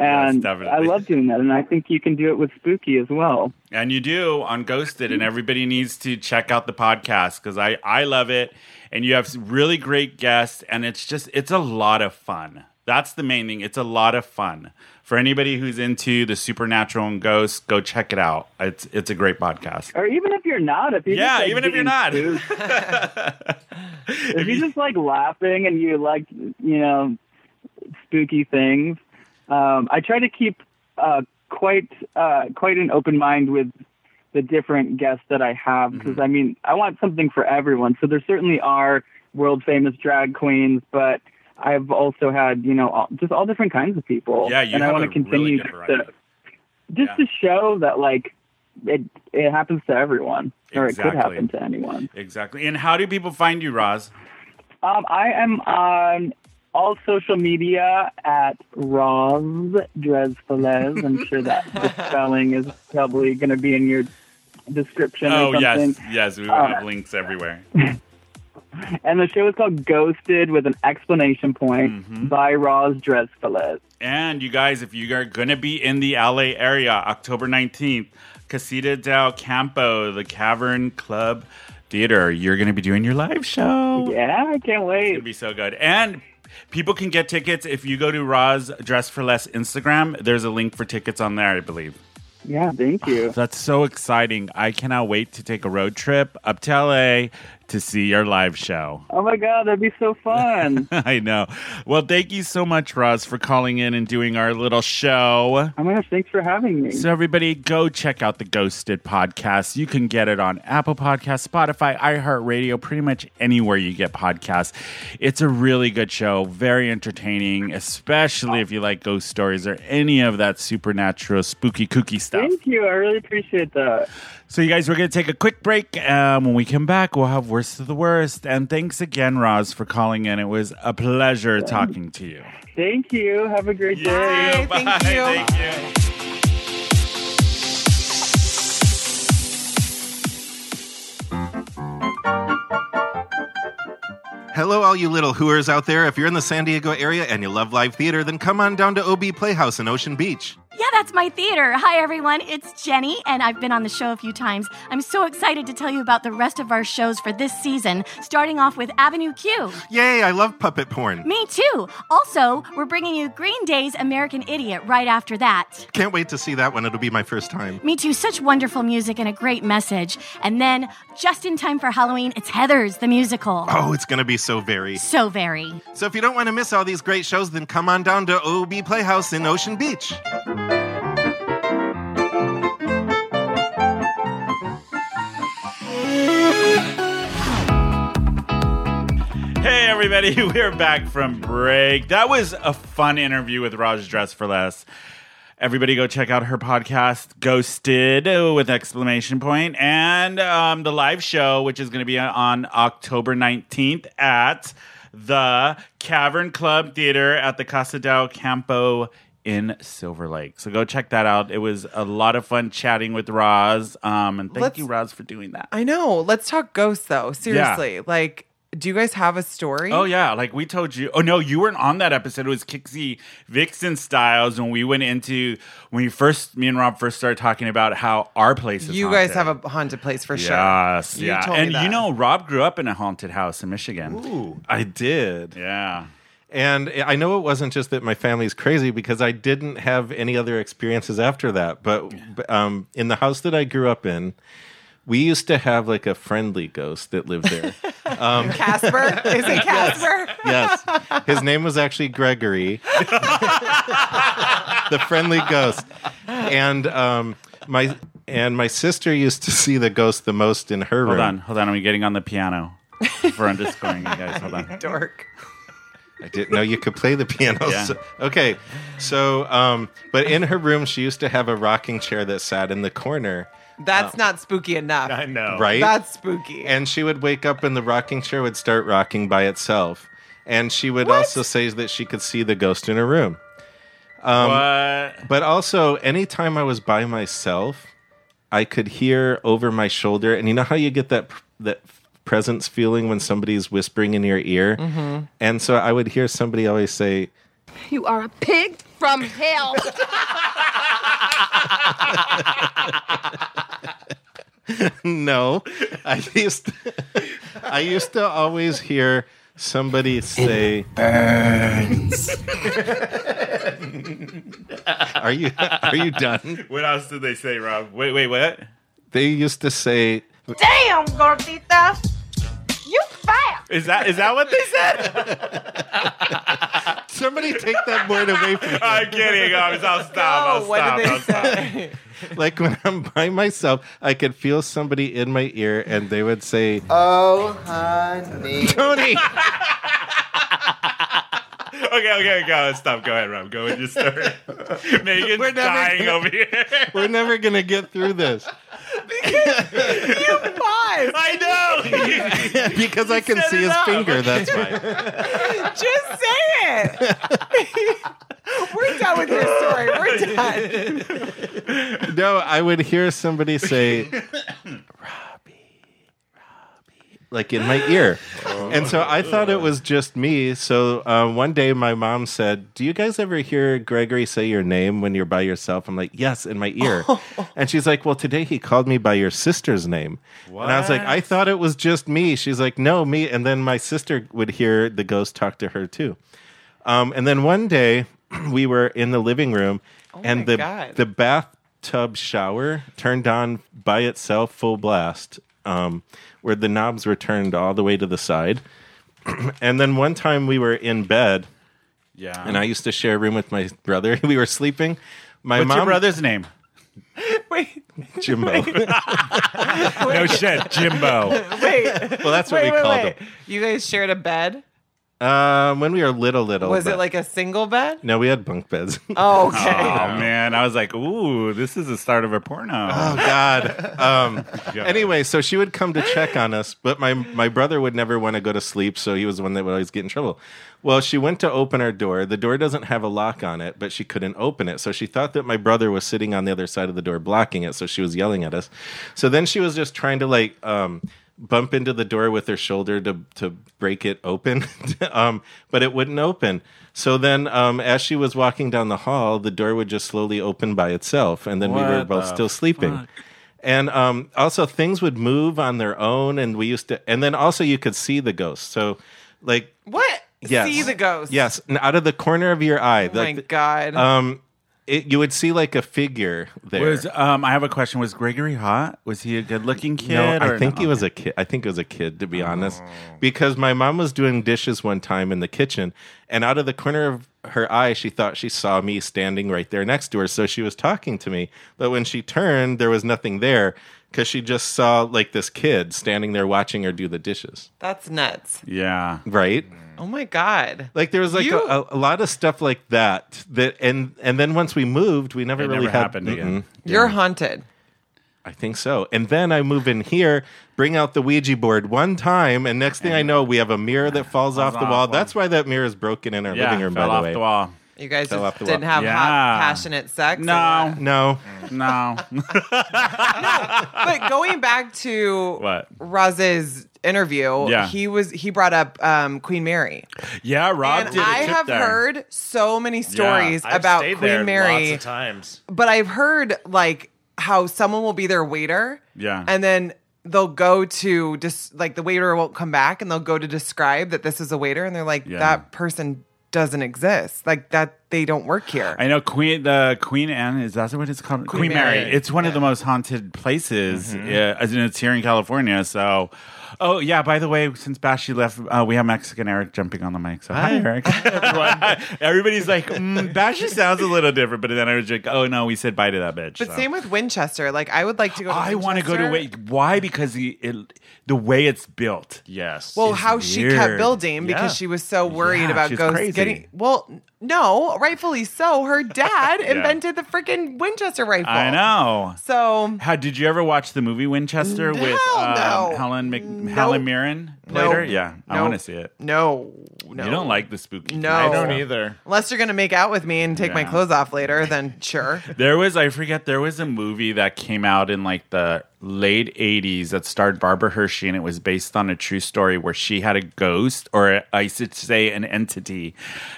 And Yes. I love doing that, and I think you can do it with spooky as well. And you do on Ghosted, and everybody needs to check out the podcast because I I love it, and you have really great guests, and it's just it's a lot of fun. That's the main thing. It's a lot of fun for anybody who's into the supernatural and ghosts. Go check it out. It's it's a great podcast. Or even if you're not, if you Yeah, like, even if you're not. if you just like laughing and you like you know spooky things, um, I try to keep uh, quite uh, quite an open mind with the different guests that I have because Mm-hmm. I mean I want something for everyone. So there certainly are world famous drag queens, but I've also had you know all, just all different kinds of people. Yeah, you and I have want to continue really to just Yeah. to show that like it it happens to everyone or it Exactly. could happen to anyone. Exactly. And how do people find you, Roz? Um, I am on all social media at Roz Drezfalez. I'm sure that the spelling is probably going to be in your description Oh or something. yes, yes. We Uh, have links everywhere. And the show is called Ghosted with an exclamation point Mm-hmm. by Roz Drezfalez. And you guys, if you are going to be in the LA area, October 19th, Casita del Campo, the Cavern Club Theater, you're going to be doing your live show. Yeah, I can't wait. It's going to be so good. And people can get tickets if you go to Roz Dress for Less Instagram. There's a link for tickets on there, I believe. Yeah, thank you. That's so exciting. I cannot wait to take a road trip up to LA to see your live show. Oh my God, that'd be so fun. I know. Well, thank you so much, Roz, for calling in and doing our little show. oh my gosh, thanks for having me. So, everybody, go check out the Ghosted podcast. You can get it on Apple Podcasts, Spotify, iHeartRadio, pretty much anywhere you get podcasts. It's a really good show, very entertaining, especially if you like ghost stories or any of that supernatural, spooky, kooky stuff. Thank you. I really appreciate that. So, you guys, we're going to take a quick break. Um, when we come back, we'll have Worst of the Worst. And thanks again, Roz, for calling in. It was a pleasure talking to you. Thank you. Have a great day. Bye. Thank you. Thank you. Hello, all you little hooers out there. If you're in the San Diego area and you love live theater, then come on down to OB Playhouse in Ocean Beach. Yeah, that's my theater. Hi, everyone. It's Jenny, and I've been on the show a few times. I'm so excited to tell you about the rest of our shows for this season, starting off with Avenue Q. Yay, I love puppet porn. Me too. Also, we're bringing you Green Day's American Idiot right after that. Can't wait to see that one. It'll be my first time. Me too. Such wonderful music and a great message. And then, just in time for Halloween, it's Heathers the musical. Oh, it's going to be so very. So very. So if you don't want to miss all these great shows, then come on down to OB Playhouse in Ocean Beach. Everybody, we're back from break. That was a fun interview with Raj Dress for Less. Everybody go check out her podcast, Ghosted, with exclamation point, and um, the live show, which is going to be on October 19th at the Cavern Club Theater at the Casa del Campo in Silver Lake. So go check that out. It was a lot of fun chatting with Roz. Um, and thank Let's- you, Roz, for doing that. I know. Let's talk ghosts though. Seriously. Like, do you guys have a story? Oh yeah, like we told you. Oh no, you weren't on that episode. It was Kixie Vixen Styles when we went into when we first me and Rob first started talking about how our place is. You guys have a haunted place for sure. Yes, You yeah, told me and you know Rob grew up in a haunted house in Michigan. Ooh, I did. Yeah, And I know it wasn't just that my family's crazy because I didn't have any other experiences after that. But but, um, in the house that I grew up in, we used to have like a friendly ghost that lived there. Um, Casper? Is it Casper? yes. His name was actually Gregory, the friendly ghost. And um, my and my sister used to see the ghost the most in her Hold room. Hold on, hold on. I'm getting on the piano for underscoring you guys. Hold on. Dork. I didn't know you could play the piano. Yeah. So- okay, so um, but in her room, she used to have a rocking chair that sat in the corner, That's not spooky enough. I know. right? That's spooky. and she would wake up and the rocking chair would start rocking by itself, and she would also say that she could see the ghost in her room. Um, what? But also, anytime I was by myself, I could hear over my shoulder, and you know how you get that that presence feeling when somebody's whispering in your ear, Mm-hmm. and so I would hear somebody always say, You are a pig from hell. No, I used to, I used to always hear somebody say burns. are you are you done? What else did they say, Rob? Wait, wait, what? They used to say Damn, gordita. You fat. Is that is that what they said? somebody take that board away from me. I'm kidding. I'll, I'll stop. I'll oh, what stop. did I'll they stop. Like when I'm by myself, I could feel somebody in my ear and they would say, Oh, honey. Tony. Okay, okay, go. Stop. Go ahead, Rob. Go with your story. Megan's We're never dying gonna- over here. We're never going to get through this. you paused. I know. because I can set see it his up. finger. That's why. Just say it. We're done with your story. We're done. No, I would hear somebody say, like in my ear. And so I thought it was just me. So uh, one day my mom said, Do you guys ever hear Gregory say your name when you're by yourself? I'm like, Yes, in my ear. and she's like, Well, today he called me by your sister's name. And I was like, I thought it was just me. She's like, No, me. And then my sister would hear the ghost talk to her too. Um, and then one day we were in the living room and my the God. the bathtub shower turned on by itself full blast um, where the knobs were turned all the way to the side. and then one time we were in bed Yeah. and I used to share a room with my brother. We were sleeping. My What's mom, your brother's name? Wait, Jimbo. No shit, Jimbo. wait, well, that's what wait, we wait, called wait. You guys shared a bed? Him. Um, when we were little, little. Was but- it like a single bed? No, we had bunk beds. Oh, okay. Oh man, I was like, ooh, this is the start of a porno. Oh God. Um, anyway, so she would come to check on us, but my my brother would never want to go to sleep, so he was the one that would always get in trouble. Well, she went to open our door. The door doesn't have a lock on it, but she couldn't open it. So she thought that my brother was sitting on the other side of the door blocking it, so she was yelling at us. So then she was just trying to like um bump into the door with her shoulder to to break it open. um but it wouldn't open. So then um as she was walking down the hall, the door would just slowly open by itself and then we were both still sleeping. And um, also things would move on their own, and we used to. And then also you could see the ghost. So, like, What? yes, See the ghost? Yes, and out of the corner of your eye. Oh my god. um, it, you would see like a figure there. Was um? I have a question. Was Gregory hot? Was he a good-looking kid? no, I think no? he was a kid. I think it was a kid, to be honest, because my mom was doing dishes one time in the kitchen, and out of the corner of her eye, she thought she saw me standing right there next to her. So she was talking to me, but when she turned, there was nothing there because she just saw like this kid standing there watching her do the dishes. That's nuts. Yeah. Right? Oh my god. Like there was like You- a, a lot of stuff like that. That and and then once we moved, we never It really never had, happened again. You're haunted. I think so. And then I move in here, bring out the Ouija board one time, and next thing I know, we have a mirror that falls off the off wall. one. That's why that mirror is broken in our Yeah. living room. fell by the off way, the wall. You guys Fell just off the didn't wall. have Yeah. hot, passionate sex. or No. what? no, No. But going back to What? Roz's interview, Yeah. he was he brought up um, Queen Mary. yeah, Rob and did a I trip have there. heard so many stories I've about stayed Queen there Mary, lots of times. but I've heard like how someone will be their waiter, Yeah. and then they'll go to just like the waiter won't come back, and they'll go to describe that this is a waiter, and they're like Yeah. that person doesn't exist. Like that they don't work here. I know Queen the Queen Anne is that what it's called? Queen, Mary. Mary. It's one of the most haunted places, Mm-hmm. uh, as in it's here in California. So, oh yeah. By the way, since Bashi left, uh, we have Mexican Eric jumping on the mic. So hi, Hi. Eric. Everyone. Everybody's like, mm, Bashi sounds a little different, but then I was like, oh no, we said bye to that bitch. but so. same with Winchester. Like I would like to go to I want to go to Winchester. wait. Why? Because the it, the way it's built. Yes. Well, It's how she kept building because Yeah. she was so worried Yeah, about ghosts crazy. getting. Well, n- no, rightfully so. Her dad invented the freaking Winchester rifle. I know. So How did you ever watch the movie Winchester with um, no. Helen Mc. Helen Mirren played Nope. Yeah, I Nope. want to see it. no, no, You don't like the spooky? No. type I don't either. Unless you're gonna make out with me and take my Yeah. clothes off later, then sure. There was I forget there was a movie that came out in like the late 80s that starred Barbara Hershey and it was based on a true story where she had a ghost or I should say an entity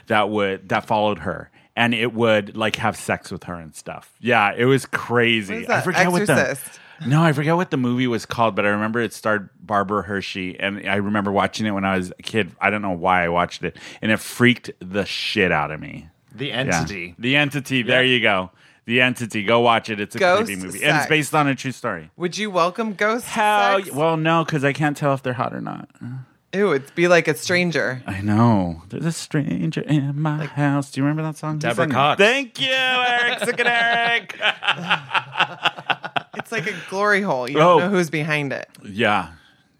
that would that followed her and it would like have sex with her and stuff. Yeah, it was crazy. What is I that? forget what Exorcist? The No, I forget what the movie was called, but I remember it starred Barbara Hershey and I remember watching it when I was a kid. I don't know why I watched it and it freaked the shit out of me. The Yeah. entity. The entity. There you go. The entity. Go watch it. It's a Ghost creepy movie, and it's based on a true story. Would you welcome ghosts? How? sex? Well, no, because I can't tell if they're hot or not. Ew, it'd be like a stranger. I know. There's a stranger in my house. Do you remember that song? Who Deborah sang it? Cox. Thank you, Eric. Sick and Eric. It's like a glory hole. You don't Oh. know who's behind it. yeah.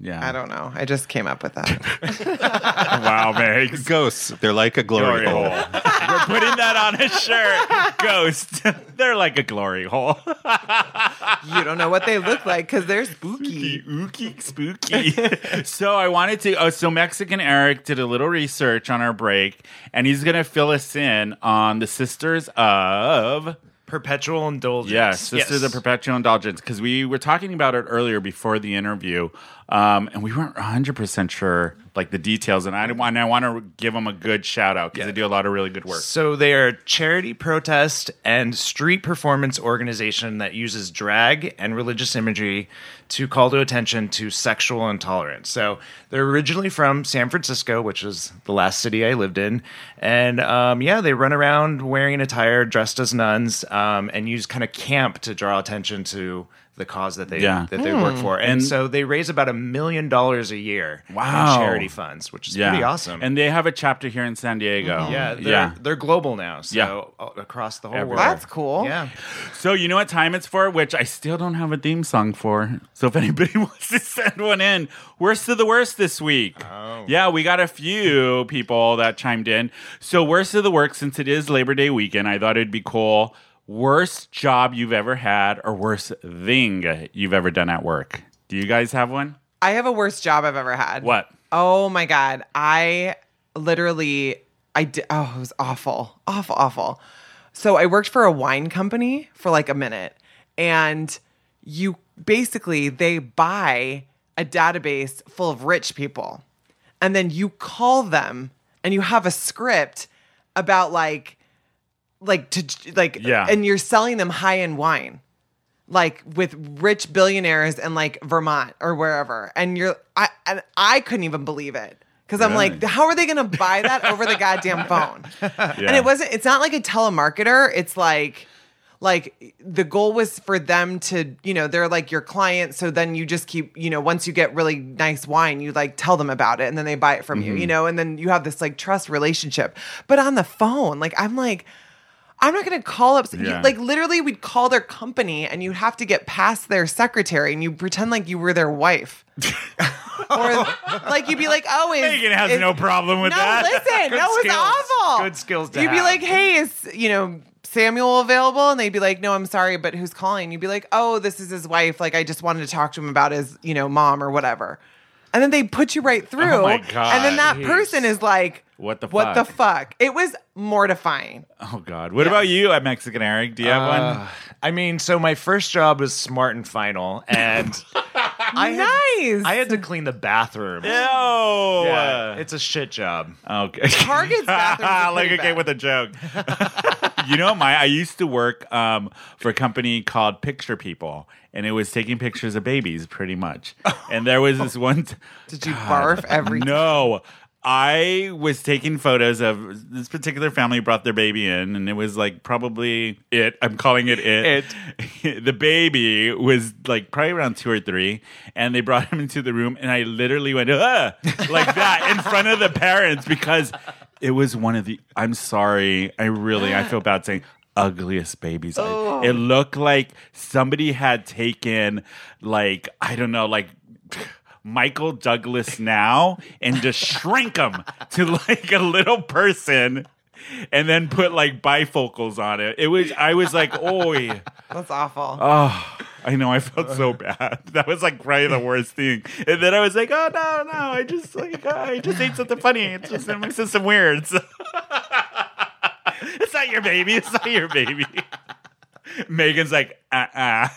Yeah. I don't know. I just came up with that. Wow, Megs. Ghosts, they're like a glory, Glory hole. hole. We're putting that on a shirt. Ghost. They're like a glory hole. you don't know what they look like because they're spooky. Ookie spooky. so I wanted to. Oh, so Mexican Eric did a little research on our break, and he's going to fill us in on the Sisters of. Perpetual indulgence. Yes, this is a Perpetual Indulgence, because we were talking about it earlier before the interview, um, and we weren't 100% sure, like the details, and I, want, I want to give them a good shout out because they do a lot of really good work. So they are a charity protest and street performance organization that uses drag and religious imagery to call to attention to sexual intolerance. So they're originally from San Francisco, which is the last city I lived in, and um, yeah, they run around wearing attire, dressed as nuns, um, and use kind of camp to draw attention to the cause that they Yeah. that they work for. And, And- so they raise about a million dollars a year Wow. in charity funds, which is pretty awesome. And they have a chapter here in San Diego. yeah, they're, yeah. they're global now, so Yeah. across the whole Everywhere. world. That's cool. Yeah. So you know what time it's for, which I still don't have a theme song for. So if anybody wants to send one in, worst of the worst this week. Oh. Yeah, we got a few people that chimed in. So worst of the worst, since it is Labor Day weekend, I thought it'd be cool. Worst job you've ever had, or worst thing you've ever done at work. Do you guys have one? I have a worst job I've ever had. What? Oh my god. I literally I did oh, it was awful. Awful, awful. So I worked for a wine company for like a minute and you basically they buy a database full of rich people and then you call them and you have a script about like like to like Yeah. and you're selling them high end wine like with rich billionaires in like Vermont or wherever. And you're I and I couldn't even believe it. Cause I'm like, how are they gonna buy that over the goddamn phone? And it wasn't it's not like a telemarketer. It's like like the goal was for them to, you know, they're like your client. So then you just keep, you know, once you get really nice wine, you like tell them about it and then they buy it from you, you mm-hmm. know, and then you have this like trust relationship. But on the phone, like I'm like, I'm not going to call up. you- like literally, we'd call their company, and you'd have to get past their secretary, and you pretend like you were their wife, or like you'd be like, "Oh, is Megan has is- no problem with no, that. listen, Good it was skills. awful. Good skills to You'd be like, "Hey, is you know Samuel available?" And they'd be like, "No, I'm sorry, but who's calling?" You'd be like, "Oh, this is his wife. Like, I just wanted to talk to him about his you know mom or whatever." And then they put you right through, Oh my and then that person is like, What the fuck? What the fuck? fuck?" It was mortifying. Oh God. What about you at Mexican Eric? Do you have one? Uh, I mean, so my first job was Smart and Final, and I had, nice. I had to clean the bathroom. Ew. Yeah, it's a shit job. Okay. Target's bathrooms are like pretty okay bad. with a joke. you know, my I used to work um, for a company called Picture People, and it was taking pictures of babies, pretty much. And there was this one. T- Did you barf every no. I was taking photos of this particular family brought their baby in, and it was like probably it. I'm calling it it. It. the baby was like probably around two or three, and they brought him into the room, and I literally went ah! like that in front of the parents because it was one of the. I'm sorry, I really I feel bad saying ugliest babies. I- It looked like somebody had taken like I don't know like. Michael Douglas now and just shrink him to like a little person and then put like bifocals on it. It was I was like, "Oi." That's awful. Oh, I know I felt so bad. That was like probably the worst thing. And then I was like, "Oh no, no, I just like I just ate something funny. It's just it makes it some weird." It's not your baby. It's not your baby. Megan's like, "Uh, uh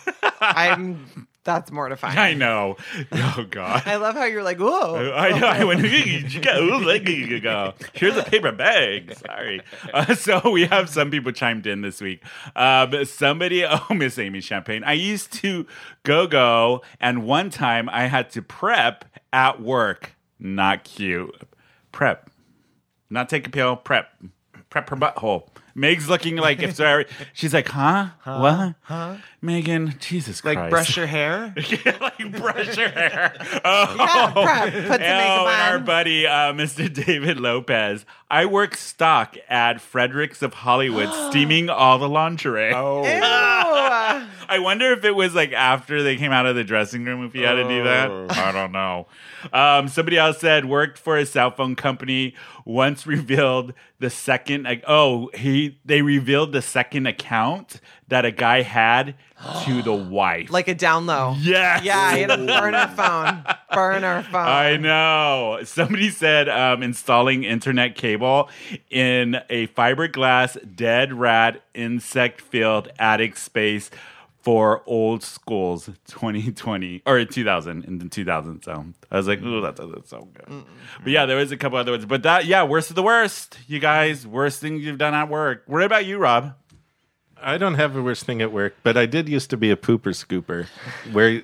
I'm. That's mortifying. I know. Oh God. I love how you're like, whoa. I know. I went. You got, ooh, let me go. Here's a paper bag. Sorry. Uh, so we have some people chimed in this week. Um, somebody. Oh, Miss Amy Champagne. I used to go go, and one time I had to prep at work. Not cute. Prep. Not take a pill. Prep. Prep her butthole. Meg's looking like if sorry. She's like, huh? What? Huh? Megan, Jesus Christ. Like brush your hair. yeah, like brush your hair. Oh, Yeah, prep. Put some Oh, makeup and our buddy, uh, Mr. David Lopez. I work stock at Fredericks of Hollywood, steaming all the lingerie. Oh. I wonder if it was like after they came out of the dressing room, if he had to do that. Oh. I don't know. Um, somebody else said worked for a cell phone company. Once revealed the second. Like, oh, he they revealed the second account that a guy had to the wife. like a down low. yes, Yeah, you had to burn our phone. Burn our phone. I know. Somebody said um, installing internet cable in a fiberglass dead rat insect filled attic space for old schools 2020 or 2000 in the 2000 so i was like oh that doesn't sound good. But yeah there was a couple other ones but that yeah worst of the worst you guys worst thing you've done at work. What about you rob? I don't have a worst thing at work, but I did used to be a pooper scooper. Where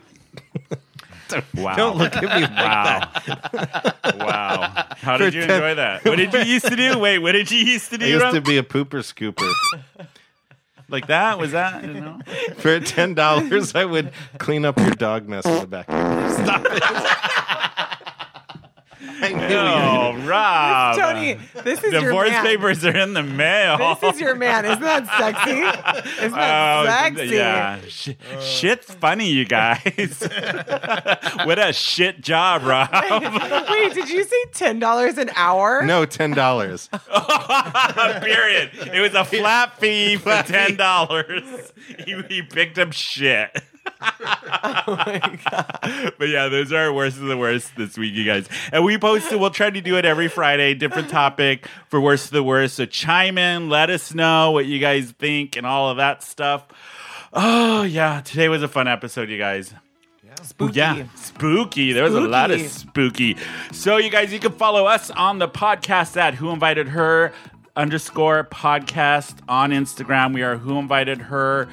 wow. don't look at me like wow. wow. How did For you ten- enjoy that? What did you used to do? Wait what did you used to do I used Rob? to be a pooper scooper. Like that was that you know For ten dollars, I would clean up your dog mess in the back. Stop it! I knew you. Oh, Rob. Tony, this is your Divorce man. papers are in the mail. This is your man. Isn't that sexy? Isn't that Oh, sexy? Yeah. Sh- shit's funny, you guys. what a shit job, Rob. Wait, did you say ten dollars an hour? No, ten dollars. Period. It was a flat fee for $10. He, he picked up shit. But yeah, those are our worst of the worst this week, you guys. And we posted, we'll try to do it every Friday, different topic for worst of the worst. So chime in, let us know what you guys think and all of that stuff. Oh, yeah. Today was a fun episode, you guys. Spooky. Yeah, spooky. There was a lot of Spooky. spooky. So, you guys, you can follow us on the podcast at Who Invited Her underscore podcast on Instagram. We are Who Invited Her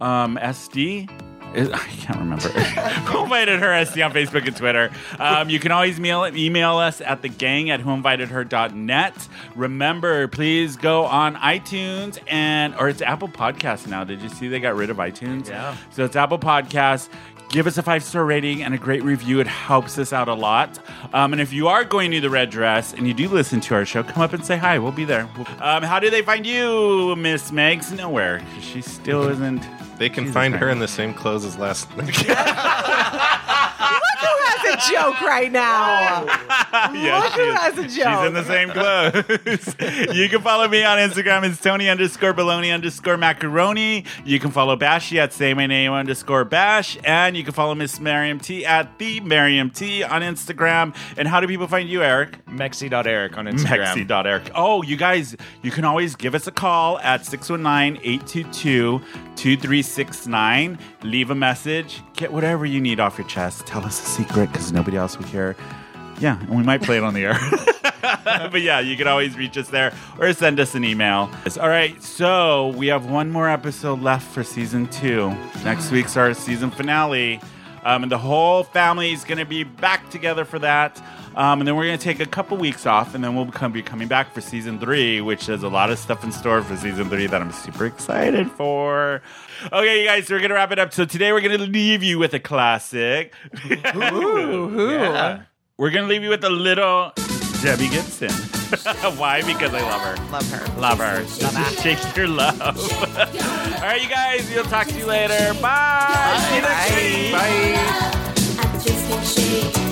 um, SD. I can't remember. Who invited her SD on Facebook and Twitter. Um, you can always mail email us at the gang at whoinvitedher.net. Remember, please go on iTunes and or it's Apple Podcasts now. Did you see they got rid of iTunes? Yeah. So it's Apple Podcasts. Give us a five star rating and a great review. It helps us out a lot. Um, and if you are going to the red dress and you do listen to our show, come up and say hi. We'll be there. Um, how do they find you, Miss Megs? Nowhere. She still isn't. They can Jesus find her in the same clothes as last night. Who has a joke right now? Yeah, Look she who is. has a She's joke. in the same clothes. you can follow me on Instagram. It's Tony underscore baloney underscore macaroni. You can follow Bashy at say my name underscore bash. And you can follow Miss Miriam T at the Miriam T on Instagram. And how do people find you, Eric? Mexi.eric on Instagram. Mexi.eric. Oh, you guys, you can always give us a call at 619 822 2369. Leave a message. Get whatever you need off your chest. Tell us a secret because nobody else will hear. Yeah, and we might play it on the air. but yeah, you can always reach us there or send us an email. All right, so we have one more episode left for season two. Next week's our season finale. Um, and the whole family is going to be back together for that. Um, and then we're going to take a couple weeks off, and then we'll be coming back for season three, which has a lot of stuff in store for season three that I'm super excited for. Okay, you guys, we're going to wrap it up. So today we're going to leave you with a classic. Yeah. We're going to leave you with a little Debbie Gibson. Why? Because I love her. Love her. Love her. Just shake your love. All right, you guys. We'll talk to you later. Bye. See you next week. Bye.